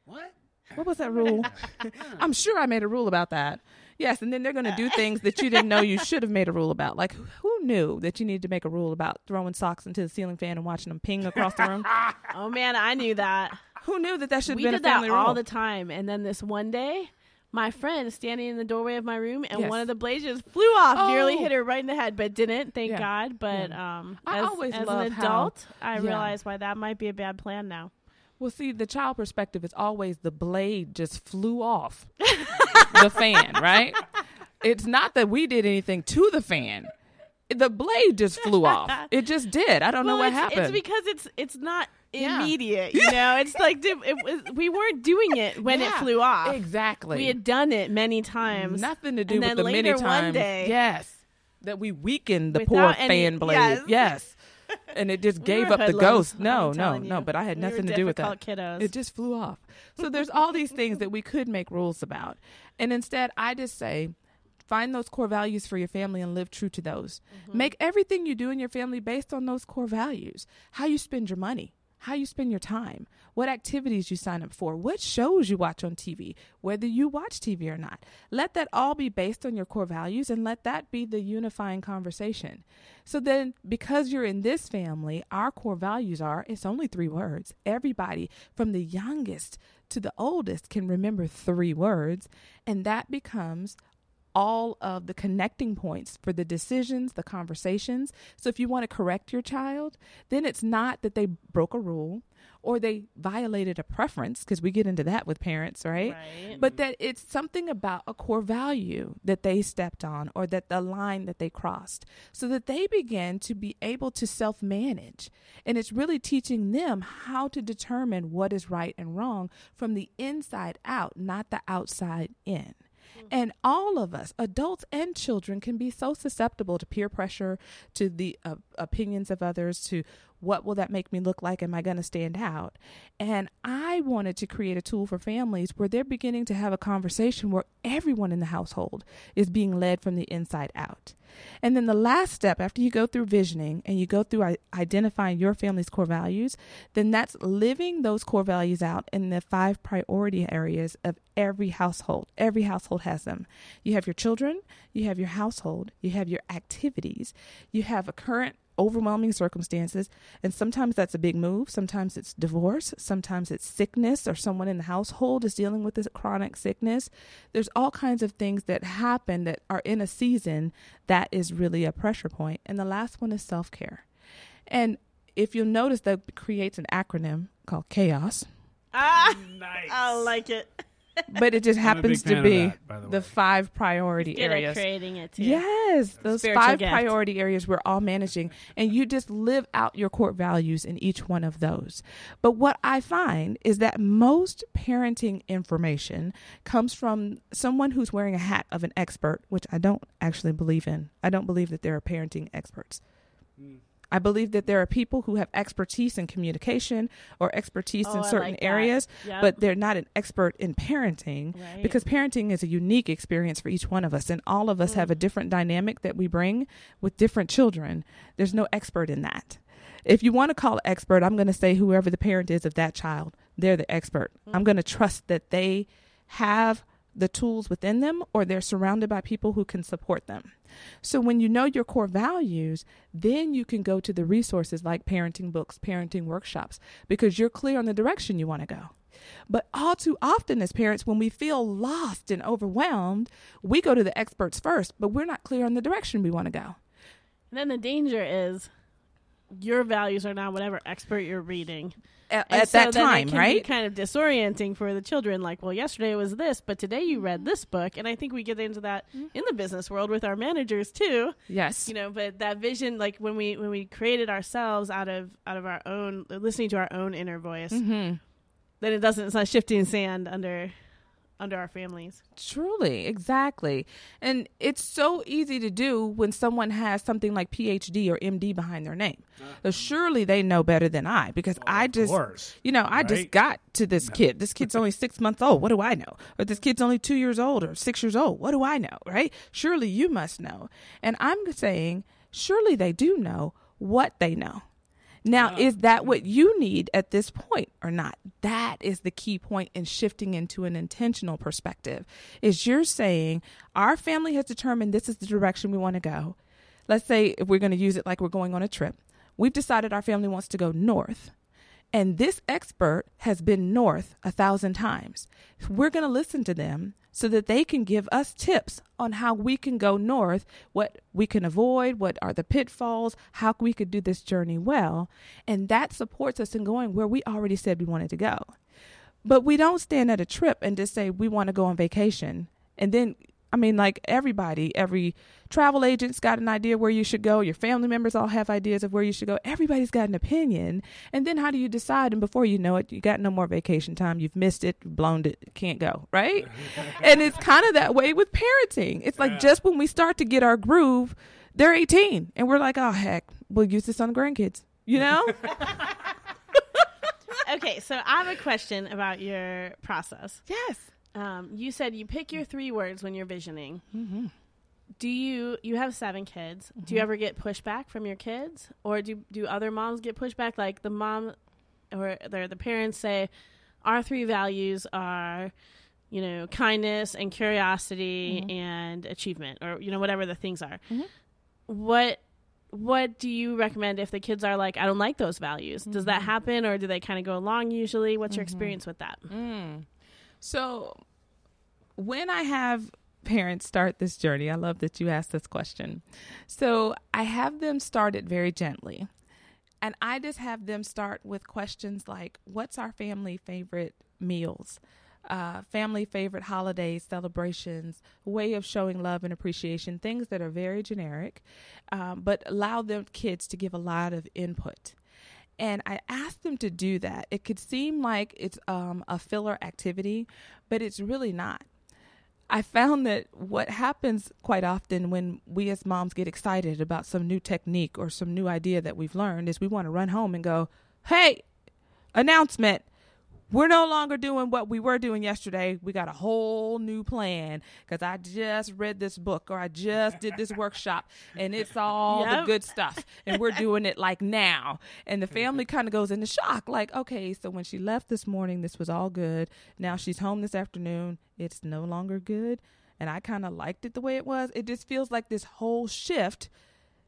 What? what was that rule? I'm sure I made a rule about that. Yes, and then they're going to do things that you didn't know you should have made a rule about. Like, who knew that you needed to make a rule about throwing socks into the ceiling fan and watching them ping across the room? Oh man, I knew that. who knew that that should have we did that family all the time, and then this one day, my friend standing in the doorway of my room, and Yes. one of the blazers flew off, nearly Oh. hit her right in the head, but didn't. Thank Yeah. God. But um, I as, always as an how- adult, I Yeah. realize why that might be a bad plan now. Well, see, the child perspective is always the blade just flew off the fan, right? It's not that we did anything to the fan. The blade just flew off. It just did. I don't know what it's, happened. It's because it's it's not Yeah. immediate. You know, it's like dude, it was, we weren't doing it when it flew off. Exactly. We had done it many times. Nothing to do And with the many times. yes. That we weakened the Without poor any- fan blade. yes. Yes. And it just gave were up the ghost. I'm No, no, no. you. But I had We nothing to do with that. Kiddos. It just flew off. So there's all these things that we could make rules about. And instead, I just say, find those core values for your family and live true to those. Mm-hmm. Make everything you do in your family based on those core values. How you spend your money, how you spend your time, what activities you sign up for, what shows you watch on TV, whether you watch TV or not. Let that all be based on your core values and let that be the unifying conversation. So then, because you're in this family, our core values are it's only three words. Everybody from the youngest to the oldest can remember three words, and that becomes all of the connecting points for the decisions, the conversations. So if you want to correct your child, then it's not that they broke a rule or they violated a preference, because we get into that with parents, right? Right. But that it's something about a core value that they stepped on or that the line that they crossed so that they begin to be able to self manage. And it's really teaching them how to determine what is right and wrong from the inside out, not the outside in. And all of us, adults and children, can be so susceptible to peer pressure, to the uh, opinions of others, to what will that make me look like? Am I going to stand out? And I wanted to create a tool for families where they're beginning to have a conversation where everyone in the household is being led from the inside out. And then the last step, after you go through visioning and you go through identifying your family's core values, then that's living those core values out in the five priority areas of every household. Every household has them. You have your children, you have your household, you have your activities, you have a current overwhelming circumstances. And sometimes that's a big move. Sometimes it's divorce. Sometimes it's sickness or someone in the household is dealing with this chronic sickness. There's all kinds of things that happen that are in a season that is really a pressure point. point and the last one is self-care. And if you'll notice that creates an acronym called chaos. Ah, Nice. I like it. But it just I'm a big happens to be that, the the five priority Good at areas creating it too. Yes, those Spiritual five gift. priority areas we're all managing, and you just live out your core values in each one of those. But what I find is that most parenting information comes from someone who's wearing a hat of an expert, which I don't actually believe in. I don't believe that there are parenting experts. Hmm. I believe that there are people who have expertise in communication or expertise Oh, in certain like areas, Yep. but they're not an expert in parenting Right. because parenting is a unique experience for each one of us and all of us have a mm. different dynamic that we bring with different children. There's no expert in that. If you want to call an expert i'm going to say whoever the parent is of that child they're the expert. I'm mm. going to trust that they have the tools within them or they're surrounded by people who can support them so when you know your core values then you can go to the resources like parenting books parenting workshops because you're clear on the direction you want to go but all too often, as parents, when we feel lost and overwhelmed, we go to the experts first, but we're not clear on the direction we want to go. And then the danger is your values are not whatever expert you're reading. At, at so that time, right? kind of disorienting for the children. Like, well, yesterday was this, but today you read this book, and I think we get into that in the business world with our managers too. Yes. You know, but that vision, like when we when we created ourselves out of out of our own, listening to our own inner voice, hmm then it doesn't. It's not shifting sand under under our families. Truly, exactly. And it's so easy to do when someone has something like PhD or MD behind their name. So uh-huh. surely they know better than I because I just course. You know, I just got to this kid. This kid's only six months old. What do I know? Or this kid's only two years old or six years old. What do I know? Right? Surely you must know. And I'm saying, surely they do know what they know. Now, uh-huh. is that what you need at this point or not? That is the key point in shifting into an intentional perspective. Is you're saying our family has determined this is the direction we want to go. Let's say if we're going to use it like we're going on a trip. We've decided our family wants to go north. And this expert has been north a thousand times. We're going to listen to them so that they can give us tips on how we can go north, what we can avoid, what are the pitfalls, how we could do this journey well. And that supports us in going where we already said we wanted to go. But we don't stand at a trip and just say we want to go on vacation. And then, I mean, like everybody, every travel agent's got an idea where you should go. Your family members all have ideas of where you should go. Everybody's got an opinion. And then how do you decide? And before you know it, you got no more vacation time. You've missed it, blown it, can't go, right? and it's kind of that way with parenting. It's like Yeah. just when we start to get our groove, they're 18 and we're like, oh, heck, we'll use this on the grandkids. You know? okay, so I have a question about your process. yes. Um, you said you pick your three words when you're visioning. Mm-hmm. Do you you have seven kids? Do you ever get pushback from your kids, or do do other moms get pushback? Like the mom or the the parents say, our three values are, you know, kindness and curiosity and achievement, or you know whatever the things are. Mhm. What what do you recommend if the kids are like, I don't like those values? Does that happen, or do they kind of go along usually? What's your experience with that? Mm. So, when I have parents start this journey, I love that you asked this question. So, I have them start it very gently. And I just have them start with questions like What's our family favorite meals? Uh, family favorite holidays, celebrations, way of showing love and appreciation, things that are very generic, um, but allow them kids to give a lot of input and I asked them to do that. It could seem like it's um, a filler activity, but it's really not. I found that what happens quite often when we as moms get excited about some new technique or some new idea that we've learned is we want to run home and go, hey, announcement. We're no longer doing what we were doing yesterday. We got a whole new plan because I just read this book or I just did this workshop and it's all the good stuff and we're doing it like now. And the family mm-hmm. kind of goes into shock like, okay, so when she left this morning, this was all good. Now she's home this afternoon. It's no longer good. And I kind of liked it the way it was. It just feels like this whole shift.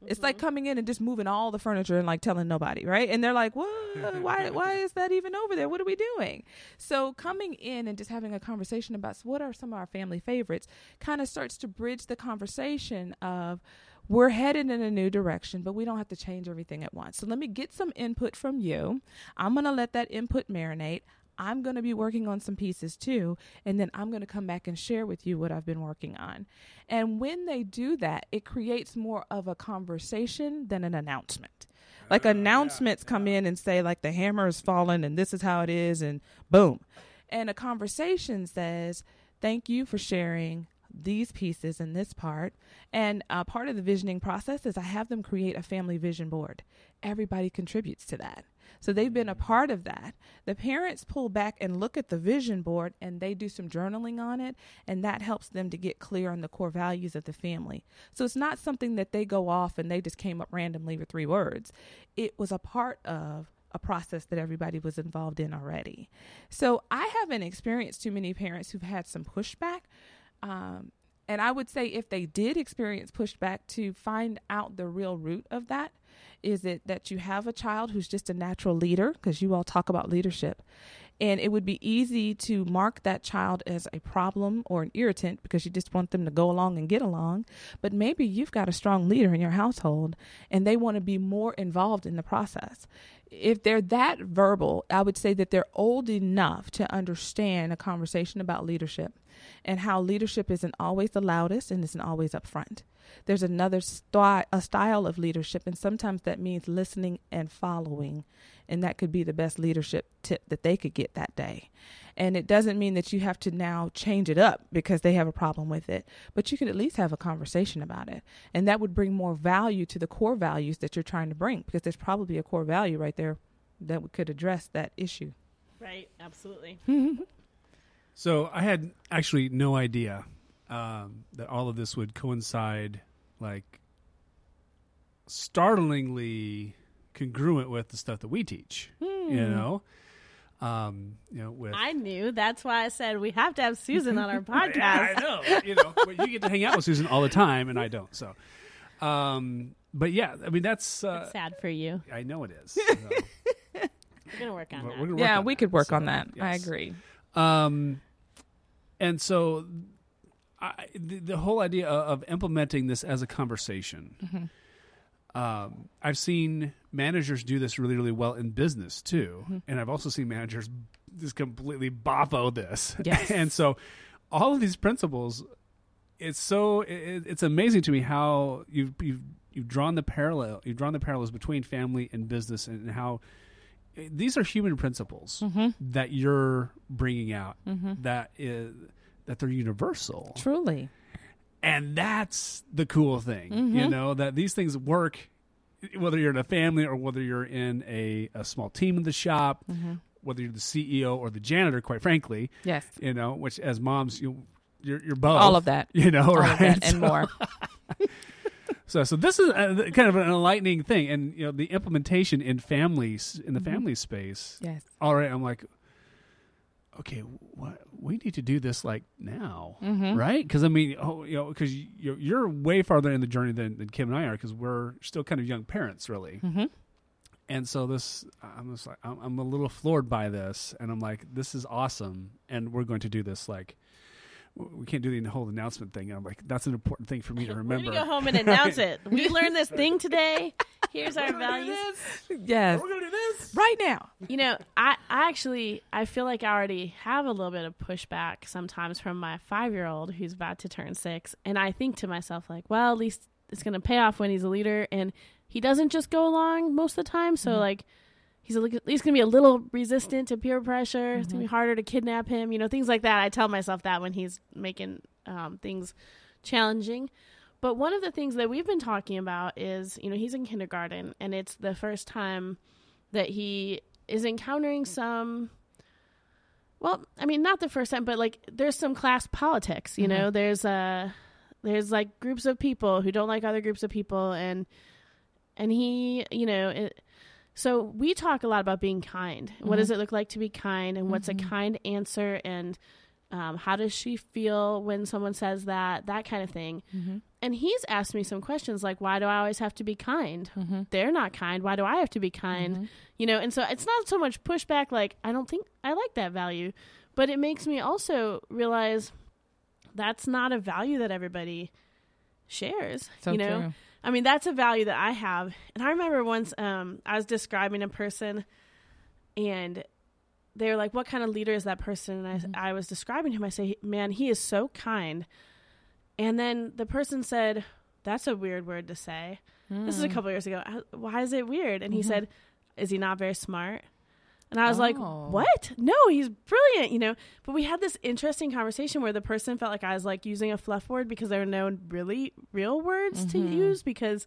It's like mm-hmm. coming in and just moving all the furniture and like telling nobody, right? And they're like, "What? Why? Why is that even over there? What are we doing?" So coming in and just having a conversation about what are some of our family favorites kind of starts to bridge the conversation of we're headed in a new direction, but we don't have to change everything at once. So let me get some input from you. I'm going to let that input marinate. I'm going to be working on some pieces too, and then I'm going to come back and share with you what I've been working on. And when they do that, it creates more of a conversation than an announcement. Like announcements come in and say like the hammer is fallen and this is how it is and boom. And a conversation says, "Thank you for sharing these pieces in this part." And uh, part of the visioning process is I have them create a family vision board. Everybody contributes to that. So they've been a part of that. The parents pull back and look at the vision board and they do some journaling on it, and that helps them to get clear on the core values of the family. So it's not something that they go off and they just came up randomly with three words. It was a part of a process that everybody was involved in already. So I haven't experienced too many parents who've had some pushback. Um, and I would say if they did experience pushback, to find out the real root of that. Is it that you have a child who's just a natural leader? Because you all talk about leadership. And it would be easy to mark that child as a problem or an irritant because you just want them to go along and get along. But maybe you've got a strong leader in your household and they want to be more involved in the process. If they're that verbal, I would say that they're old enough to understand a conversation about leadership and how leadership isn't always the loudest and isn't always up front. There's another sty- a style of leadership, and sometimes that means listening and following. And that could be the best leadership tip that they could get that day. And it doesn't mean that you have to now change it up because they have a problem with it, but you could at least have a conversation about it. And that would bring more value to the core values that you're trying to bring because there's probably a core value right there that we could address that issue. Right, absolutely. So I had actually no idea um, that all of this would coincide, like startlingly congruent with the stuff that we teach. You know, um, you know, with I knew. That's why I said we have to have Susan on our podcast. Yeah, I know. You know, but you get to hang out with Susan all the time, and I don't. So, um, but yeah, I mean that's. Uh, It's sad for you. I know it is. So, We're gonna work on but that. work yeah, on we that. could work So, on that. I agree. Um, and so, I, the, the whole idea of, of implementing this as a conversation. Mm-hmm. Um, I've seen managers do this really, really well in business too, Mm-hmm. and I've also seen managers just completely boffo this. Yes. and so, all of these principles, it's so it, it's amazing to me how you've you've you've drawn the parallel you've drawn the parallels between family and business and how these are human principles Mm-hmm. that you're bringing out that is that they're universal Truly. and that's the cool thing you know that these things work whether you're in a family or whether you're in a, a small team in the shop, Mm-hmm. whether you're the CEO or the janitor, quite frankly, Yes. you know, which as moms, you you're, you're both. All of that. You know, All right? and So- more. So, so this is a, kind of an enlightening thing, and you know, the implementation in families in the Mhm. family space. Yes. All right, I'm like, okay, what we need to do this like now, Mm-hmm. right? Because I mean, oh, you know, because you're, you're way farther in the journey than, than Kim and I are, because we're still kind of young parents, really. Mm-hmm. And so this, I'm just like, I'm, I'm a little floored by this, and I'm like, this is awesome, and we're going to do this like. W- We can't do the whole announcement thing. I'm like, that's an important thing for me to remember. gonna go home and announce it. We learned this thing today. Here's our values. Yes. We're gonna do this. Right now. You know, I, I actually I feel like I already have a little bit of pushback sometimes from my five year old who's about to turn six, and I think to myself like, well, at least it's gonna pay off when he's a leader, and he doesn't just go along most of the time. So Mhm. like, he's at least gonna be a little resistant to peer pressure. It's gonna be harder to kidnap him. You know, things like that. I tell myself that when he's making um, things challenging. But one of the things that we've been talking about is, you know, he's in kindergarten, and it's the first time that he is encountering some well i mean not the first time but like there's some class politics you Mhm. know there's uh there's like groups of people who don't like other groups of people and and he you know it, so we talk a lot about being kind what Mhm. does it look like to be kind and what's Mhm. a kind answer and um, how does she feel when someone says that that kind of thing Mm-hmm. and he's asked me some questions like why do i always have to be kind Mm-hmm. they're not kind why do i have to be kind you know and so it's not so much pushback like i don't think i like that value but it makes me also realize that's not a value that everybody shares So you know true. I mean that's a value that i have and i remember once um, i was describing a person and they were like what kind of leader is that person and. I, I was describing him i say man he is so kind and then the person said that's a weird word to say this is a Mm. couple years ago. I- Why is it weird? And he Mhm. said, "Is he not very smart?" And I was like, Oh. "What? No, he's brilliant." You know. But we had this interesting conversation where the person felt like I was like using a fluff word because there were no really real words to Mhm. use because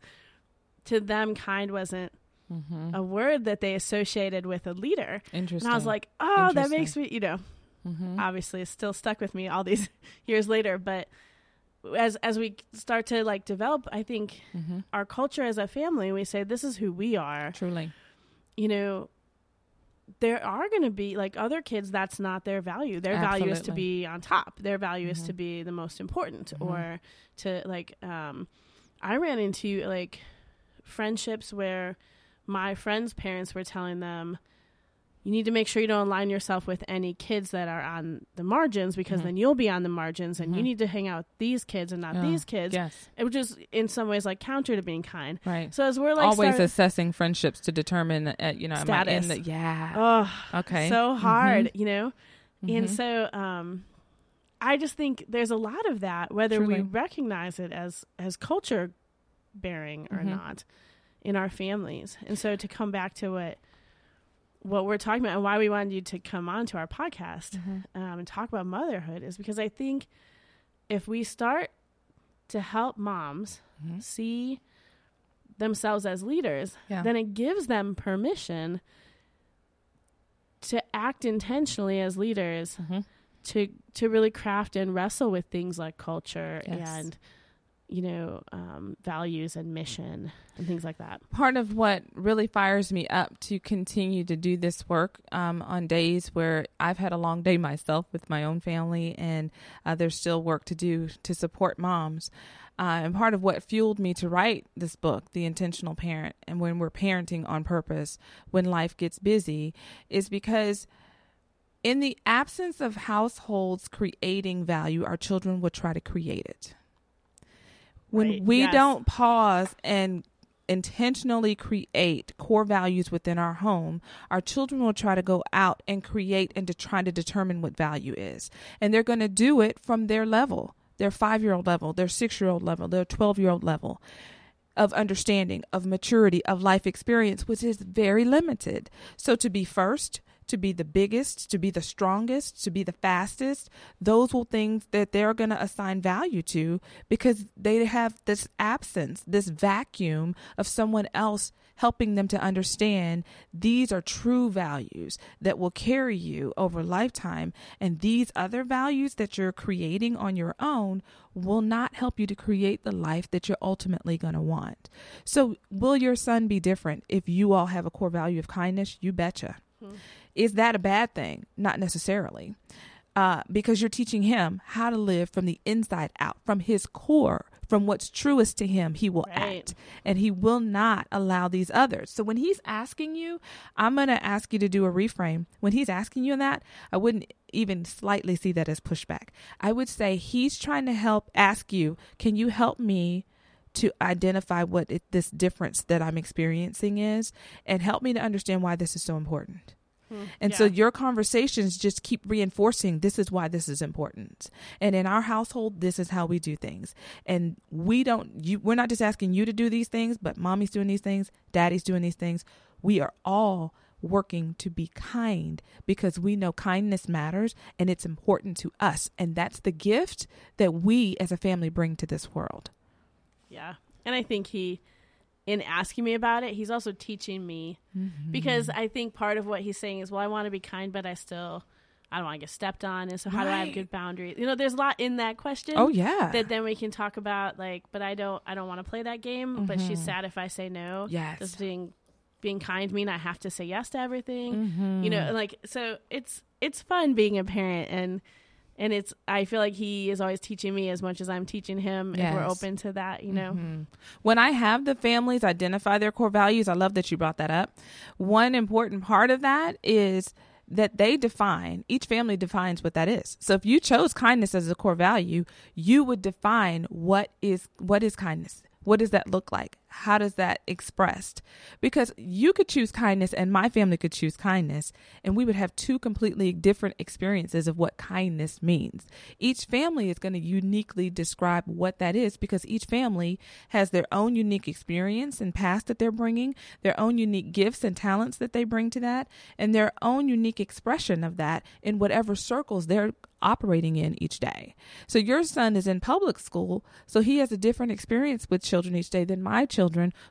to them, kind wasn't Mm-hmm. a word that they associated with a leader. Interesting. And I was like, "Oh, that makes me," you know. mm-hmm. Obviously, it's still stuck with me all these years later, but. As as we start to like develop, I think mm-hmm. our culture as a family, we say this is who we are. Truly. You know, there are going to be like other kids that's not their value. Their value is to be on top. Their value is Mhm. to be the most important Mhm. or to like um I ran into like friendships where my friends' parents were telling them you need to make sure you don't align yourself with any kids that are on the margins because Mhm. then you'll be on the margins and you Mhm. need to hang out with these kids and not Yeah. these kids. Yes. Was just in some ways like counter to being kind. Right. So as we're like Always start- assessing friendships to determine, uh, you know, am I in Status. the yeah. oh, okay. so hard, you know. And so um I just think there's a lot of that whether we recognize it as as culture bearing or Mhm. not in our families. And so to come back to what what we're talking about and why we wanted you to come on to our podcast Mhm. um, and talk about motherhood is because I think if we start to help moms Mhm. see themselves as leaders, Yeah. then it gives them permission to act intentionally as leaders Mhm. to to really craft and wrestle with things like culture Yes. and you know um, values and mission and things like that. part of what really fires me up to continue to do this work um, on days where I've had a long day myself with my own family, and uh, there's still work to do to support moms. Uh, and part of what fueled me to write this book, The Intentional Parent, and when we're parenting on purpose, when life gets busy, is because in the absence of households creating value, our children will try to create it. When Right, we yes. don't pause and intentionally create core values within our home, our children will try to go out and create and to try to determine what value is. And they're going to do it from their level, their five year old level, their six year old level, their 12 year old level of understanding, of maturity, of life experience, which is very limited. So to be first, to be the biggest, to be the strongest, to be the fastest, those will things that they're going to assign value to because they have this absence, this vacuum of someone else helping them to understand these are true values that will carry you over lifetime and these other values that you're creating on your own will not help you to create the life that you're ultimately going to want. So, will your son be different if you all have a core value of kindness? You betcha. Hmm. Is that a bad thing? Not necessarily. Uh, because you're teaching him how to live from the inside out, from his core, from what's truest to him, he will right. act. And he will not allow these others. So when he's asking you, I'm going to ask you to do a reframe. When he's asking you that, I wouldn't even slightly see that as pushback. I would say he's trying to help ask you, can you help me to identify what it, this difference that I'm experiencing is and help me to understand why this is so important? And yeah. so your conversations just keep reinforcing this is why this is important. And in our household, this is how we do things. And we don't you we're not just asking you to do these things, but mommy's doing these things, daddy's doing these things. We are all working to be kind because we know kindness matters and it's important to us. And that's the gift that we as a family bring to this world. Yeah. And I think he in asking me about it, he's also teaching me mm-hmm. because I think part of what he's saying is, well, I want to be kind, but I still, I don't want to get stepped on. And so, how right. do I have good boundaries? You know, there's a lot in that question. Oh yeah. That then we can talk about, like, but I don't, I don't want to play that game. Mm-hmm. But she's mm-hmm. sad if I say no. Yes. Does being, being kind mean I have to say yes to everything? Mm-hmm. You know, like so it's it's fun being a parent and and it's i feel like he is always teaching me as much as i'm teaching him yes. if we're open to that you know mm-hmm. when i have the families identify their core values i love that you brought that up one important part of that is that they define each family defines what that is so if you chose kindness as a core value you would define what is what is kindness what does that look like? How does that expressed? Because you could choose kindness and my family could choose kindness and we would have two completely different experiences of what kindness means. Each family is going to uniquely describe what that is because each family has their own unique experience and past that they're bringing, their own unique gifts and talents that they bring to that, and their own unique expression of that in whatever circles they're operating in each day. So your son is in public school, so he has a different experience with children each day than my children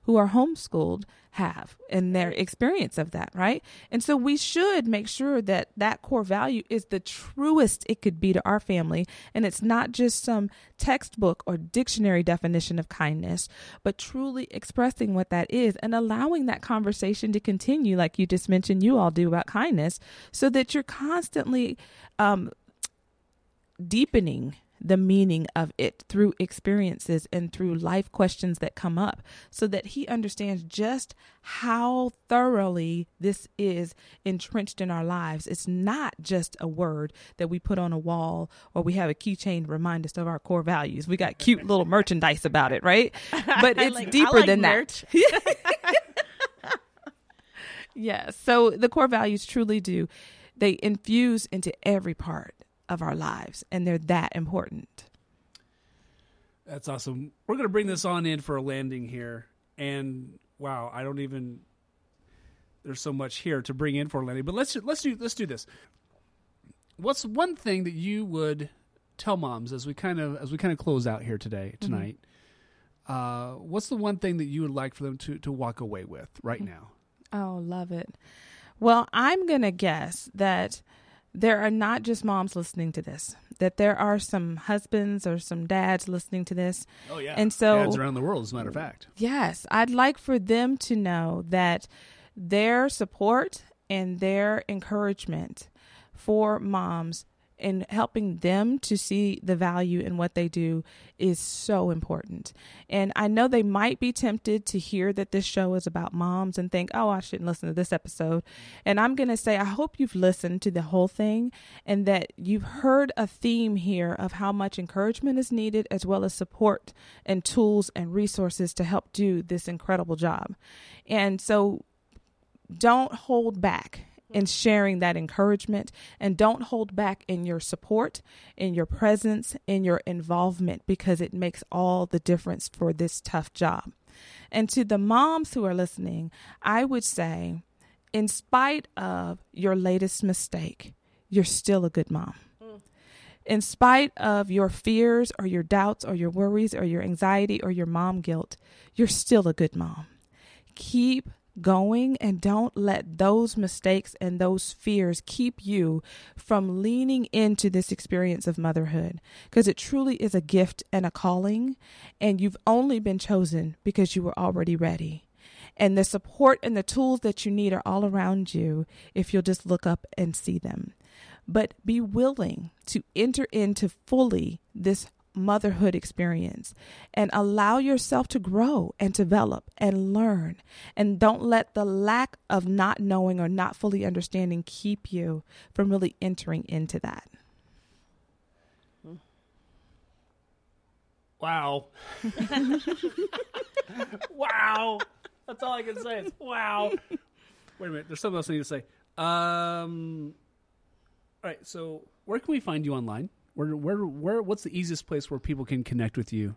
who are homeschooled have and their experience of that, right? And so we should make sure that that core value is the truest it could be to our family and it's not just some textbook or dictionary definition of kindness, but truly expressing what that is and allowing that conversation to continue like you just mentioned you all do about kindness so that you're constantly um, deepening the meaning of it through experiences and through life questions that come up so that he understands just how thoroughly this is entrenched in our lives. It's not just a word that we put on a wall or we have a keychain to remind us of our core values. We got cute little merchandise about it, right? But it's like, deeper like than merch. that. yes. So the core values truly do. They infuse into every part of our lives, and they're that important. That's awesome. We're going to bring this on in for a landing here. And wow, I don't even there's so much here to bring in for a landing. But let's let's do let's do this. What's one thing that you would tell moms as we kind of as we kind of close out here today mm-hmm. tonight? Mm-hmm. Uh, what's the one thing that you would like for them to to walk away with right now? Oh, love it. Well, I'm going to guess that there are not just moms listening to this, that there are some husbands or some dads listening to this. Oh, yeah. And so, dads around the world, as a matter of fact. Yes. I'd like for them to know that their support and their encouragement for moms and helping them to see the value in what they do is so important. And I know they might be tempted to hear that this show is about moms and think, oh, I shouldn't listen to this episode. And I'm going to say, I hope you've listened to the whole thing and that you've heard a theme here of how much encouragement is needed, as well as support and tools and resources to help do this incredible job. And so don't hold back Mm-hmm. in sharing that encouragement and don't hold back in your support, in your presence, in your involvement because it makes all the difference for this tough job. And to the moms who are listening, I would say, in spite of your latest mistake, you're still a good mom. Mm. In spite of your fears or your doubts or your worries or your anxiety or your mom guilt, you're still a good mom. Keep going and don't let those mistakes and those fears keep you from leaning into this experience of motherhood because it truly is a gift and a calling, and you've only been chosen because you were already ready. And the support and the tools that you need are all around you if you'll just look up and see them. But be willing to enter into fully this motherhood experience and allow yourself to grow and develop and learn. And don't let the lack of not knowing or not fully understanding keep you from really entering into that. Wow. wow. That's all I can say. Is wow. Wait a minute. There's something else I need to say. Um. All right. So, where can we find you online? Where, where, where? What's the easiest place where people can connect with you?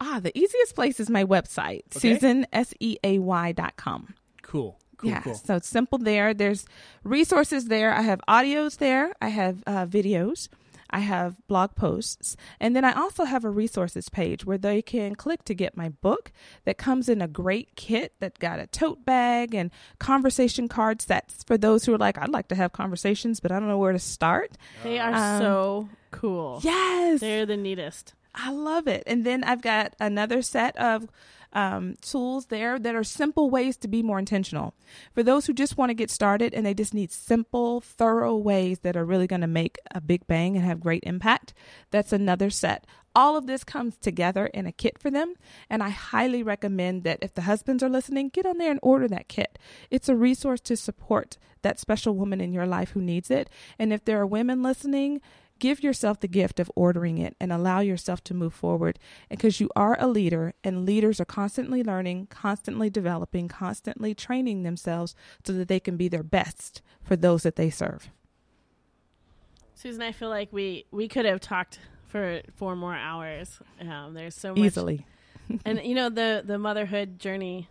Ah, the easiest place is my website, Okay. Susan, S E A Y dot com. Cool. Cool. yeah, Cool. so it's simple there. There's resources there. I have audios there. I have uh, videos. I have blog posts. And then I also have a resources page where they can click to get my book that comes in a great kit that got a tote bag and conversation card sets for those who are like, I'd like to have conversations, but I don't know where to start. They are Um, so cool. Yes. They're the neatest. I love it. And then I've got another set of um, tools there that are simple ways to be more intentional. For those who just want to get started and they just need simple, thorough ways that are really going to make a big bang and have great impact, that's another set. All of this comes together in a kit for them. And I highly recommend that if the husbands are listening, get on there and order that kit. It's a resource to support that special woman in your life who needs it. And if there are women listening, give yourself the gift of ordering it and allow yourself to move forward. Because you are a leader and leaders are constantly learning constantly developing constantly training themselves so that they can be their best for those that they serve. Susan, I feel like we we could have talked for four more hours. Um, there's so much easily. And you know the the motherhood journey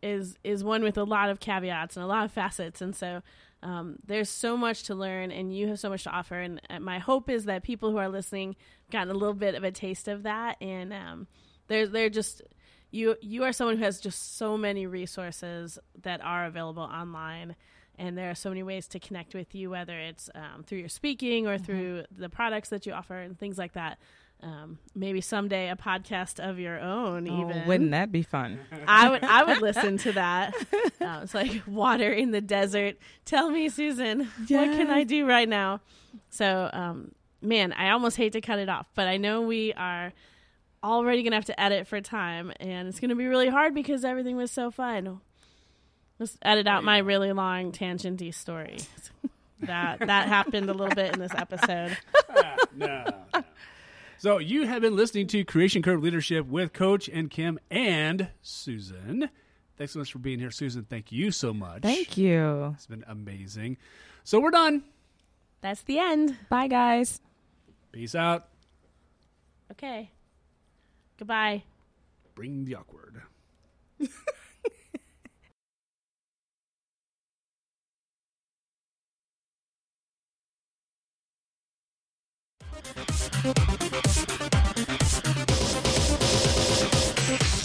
is is one with a lot of caveats and a lot of facets. And so um, there's so much to learn and you have so much to offer. And uh, my hope is that people who are listening gotten a little bit of a taste of that. And um, they're they're just you you are someone who has just so many resources that are available online. And there are so many ways to connect with you whether it's um, through your speaking or through the products that you offer and things like that um, maybe someday a podcast of your own even Oh, wouldn't that be fun I would I would listen to that. Uh, it's like water in the desert. Tell me, Susan, what can I do right now? So, um, man, I almost hate to cut it off, but I know we are already gonna have to edit for time, and it's gonna be really hard because everything was so fun. Let's edit out my really long tangenty story. That that happened a little bit in this episode. no, no. So you have been listening to Creation Curve Leadership with Coach and Kim and Susan. Thanks so much for being here, Susan. Thank you so much. thank you It's been amazing. So we're done. That's the end. bye guys Peace out. Okay. Goodbye. Bring the awkward. Thank you.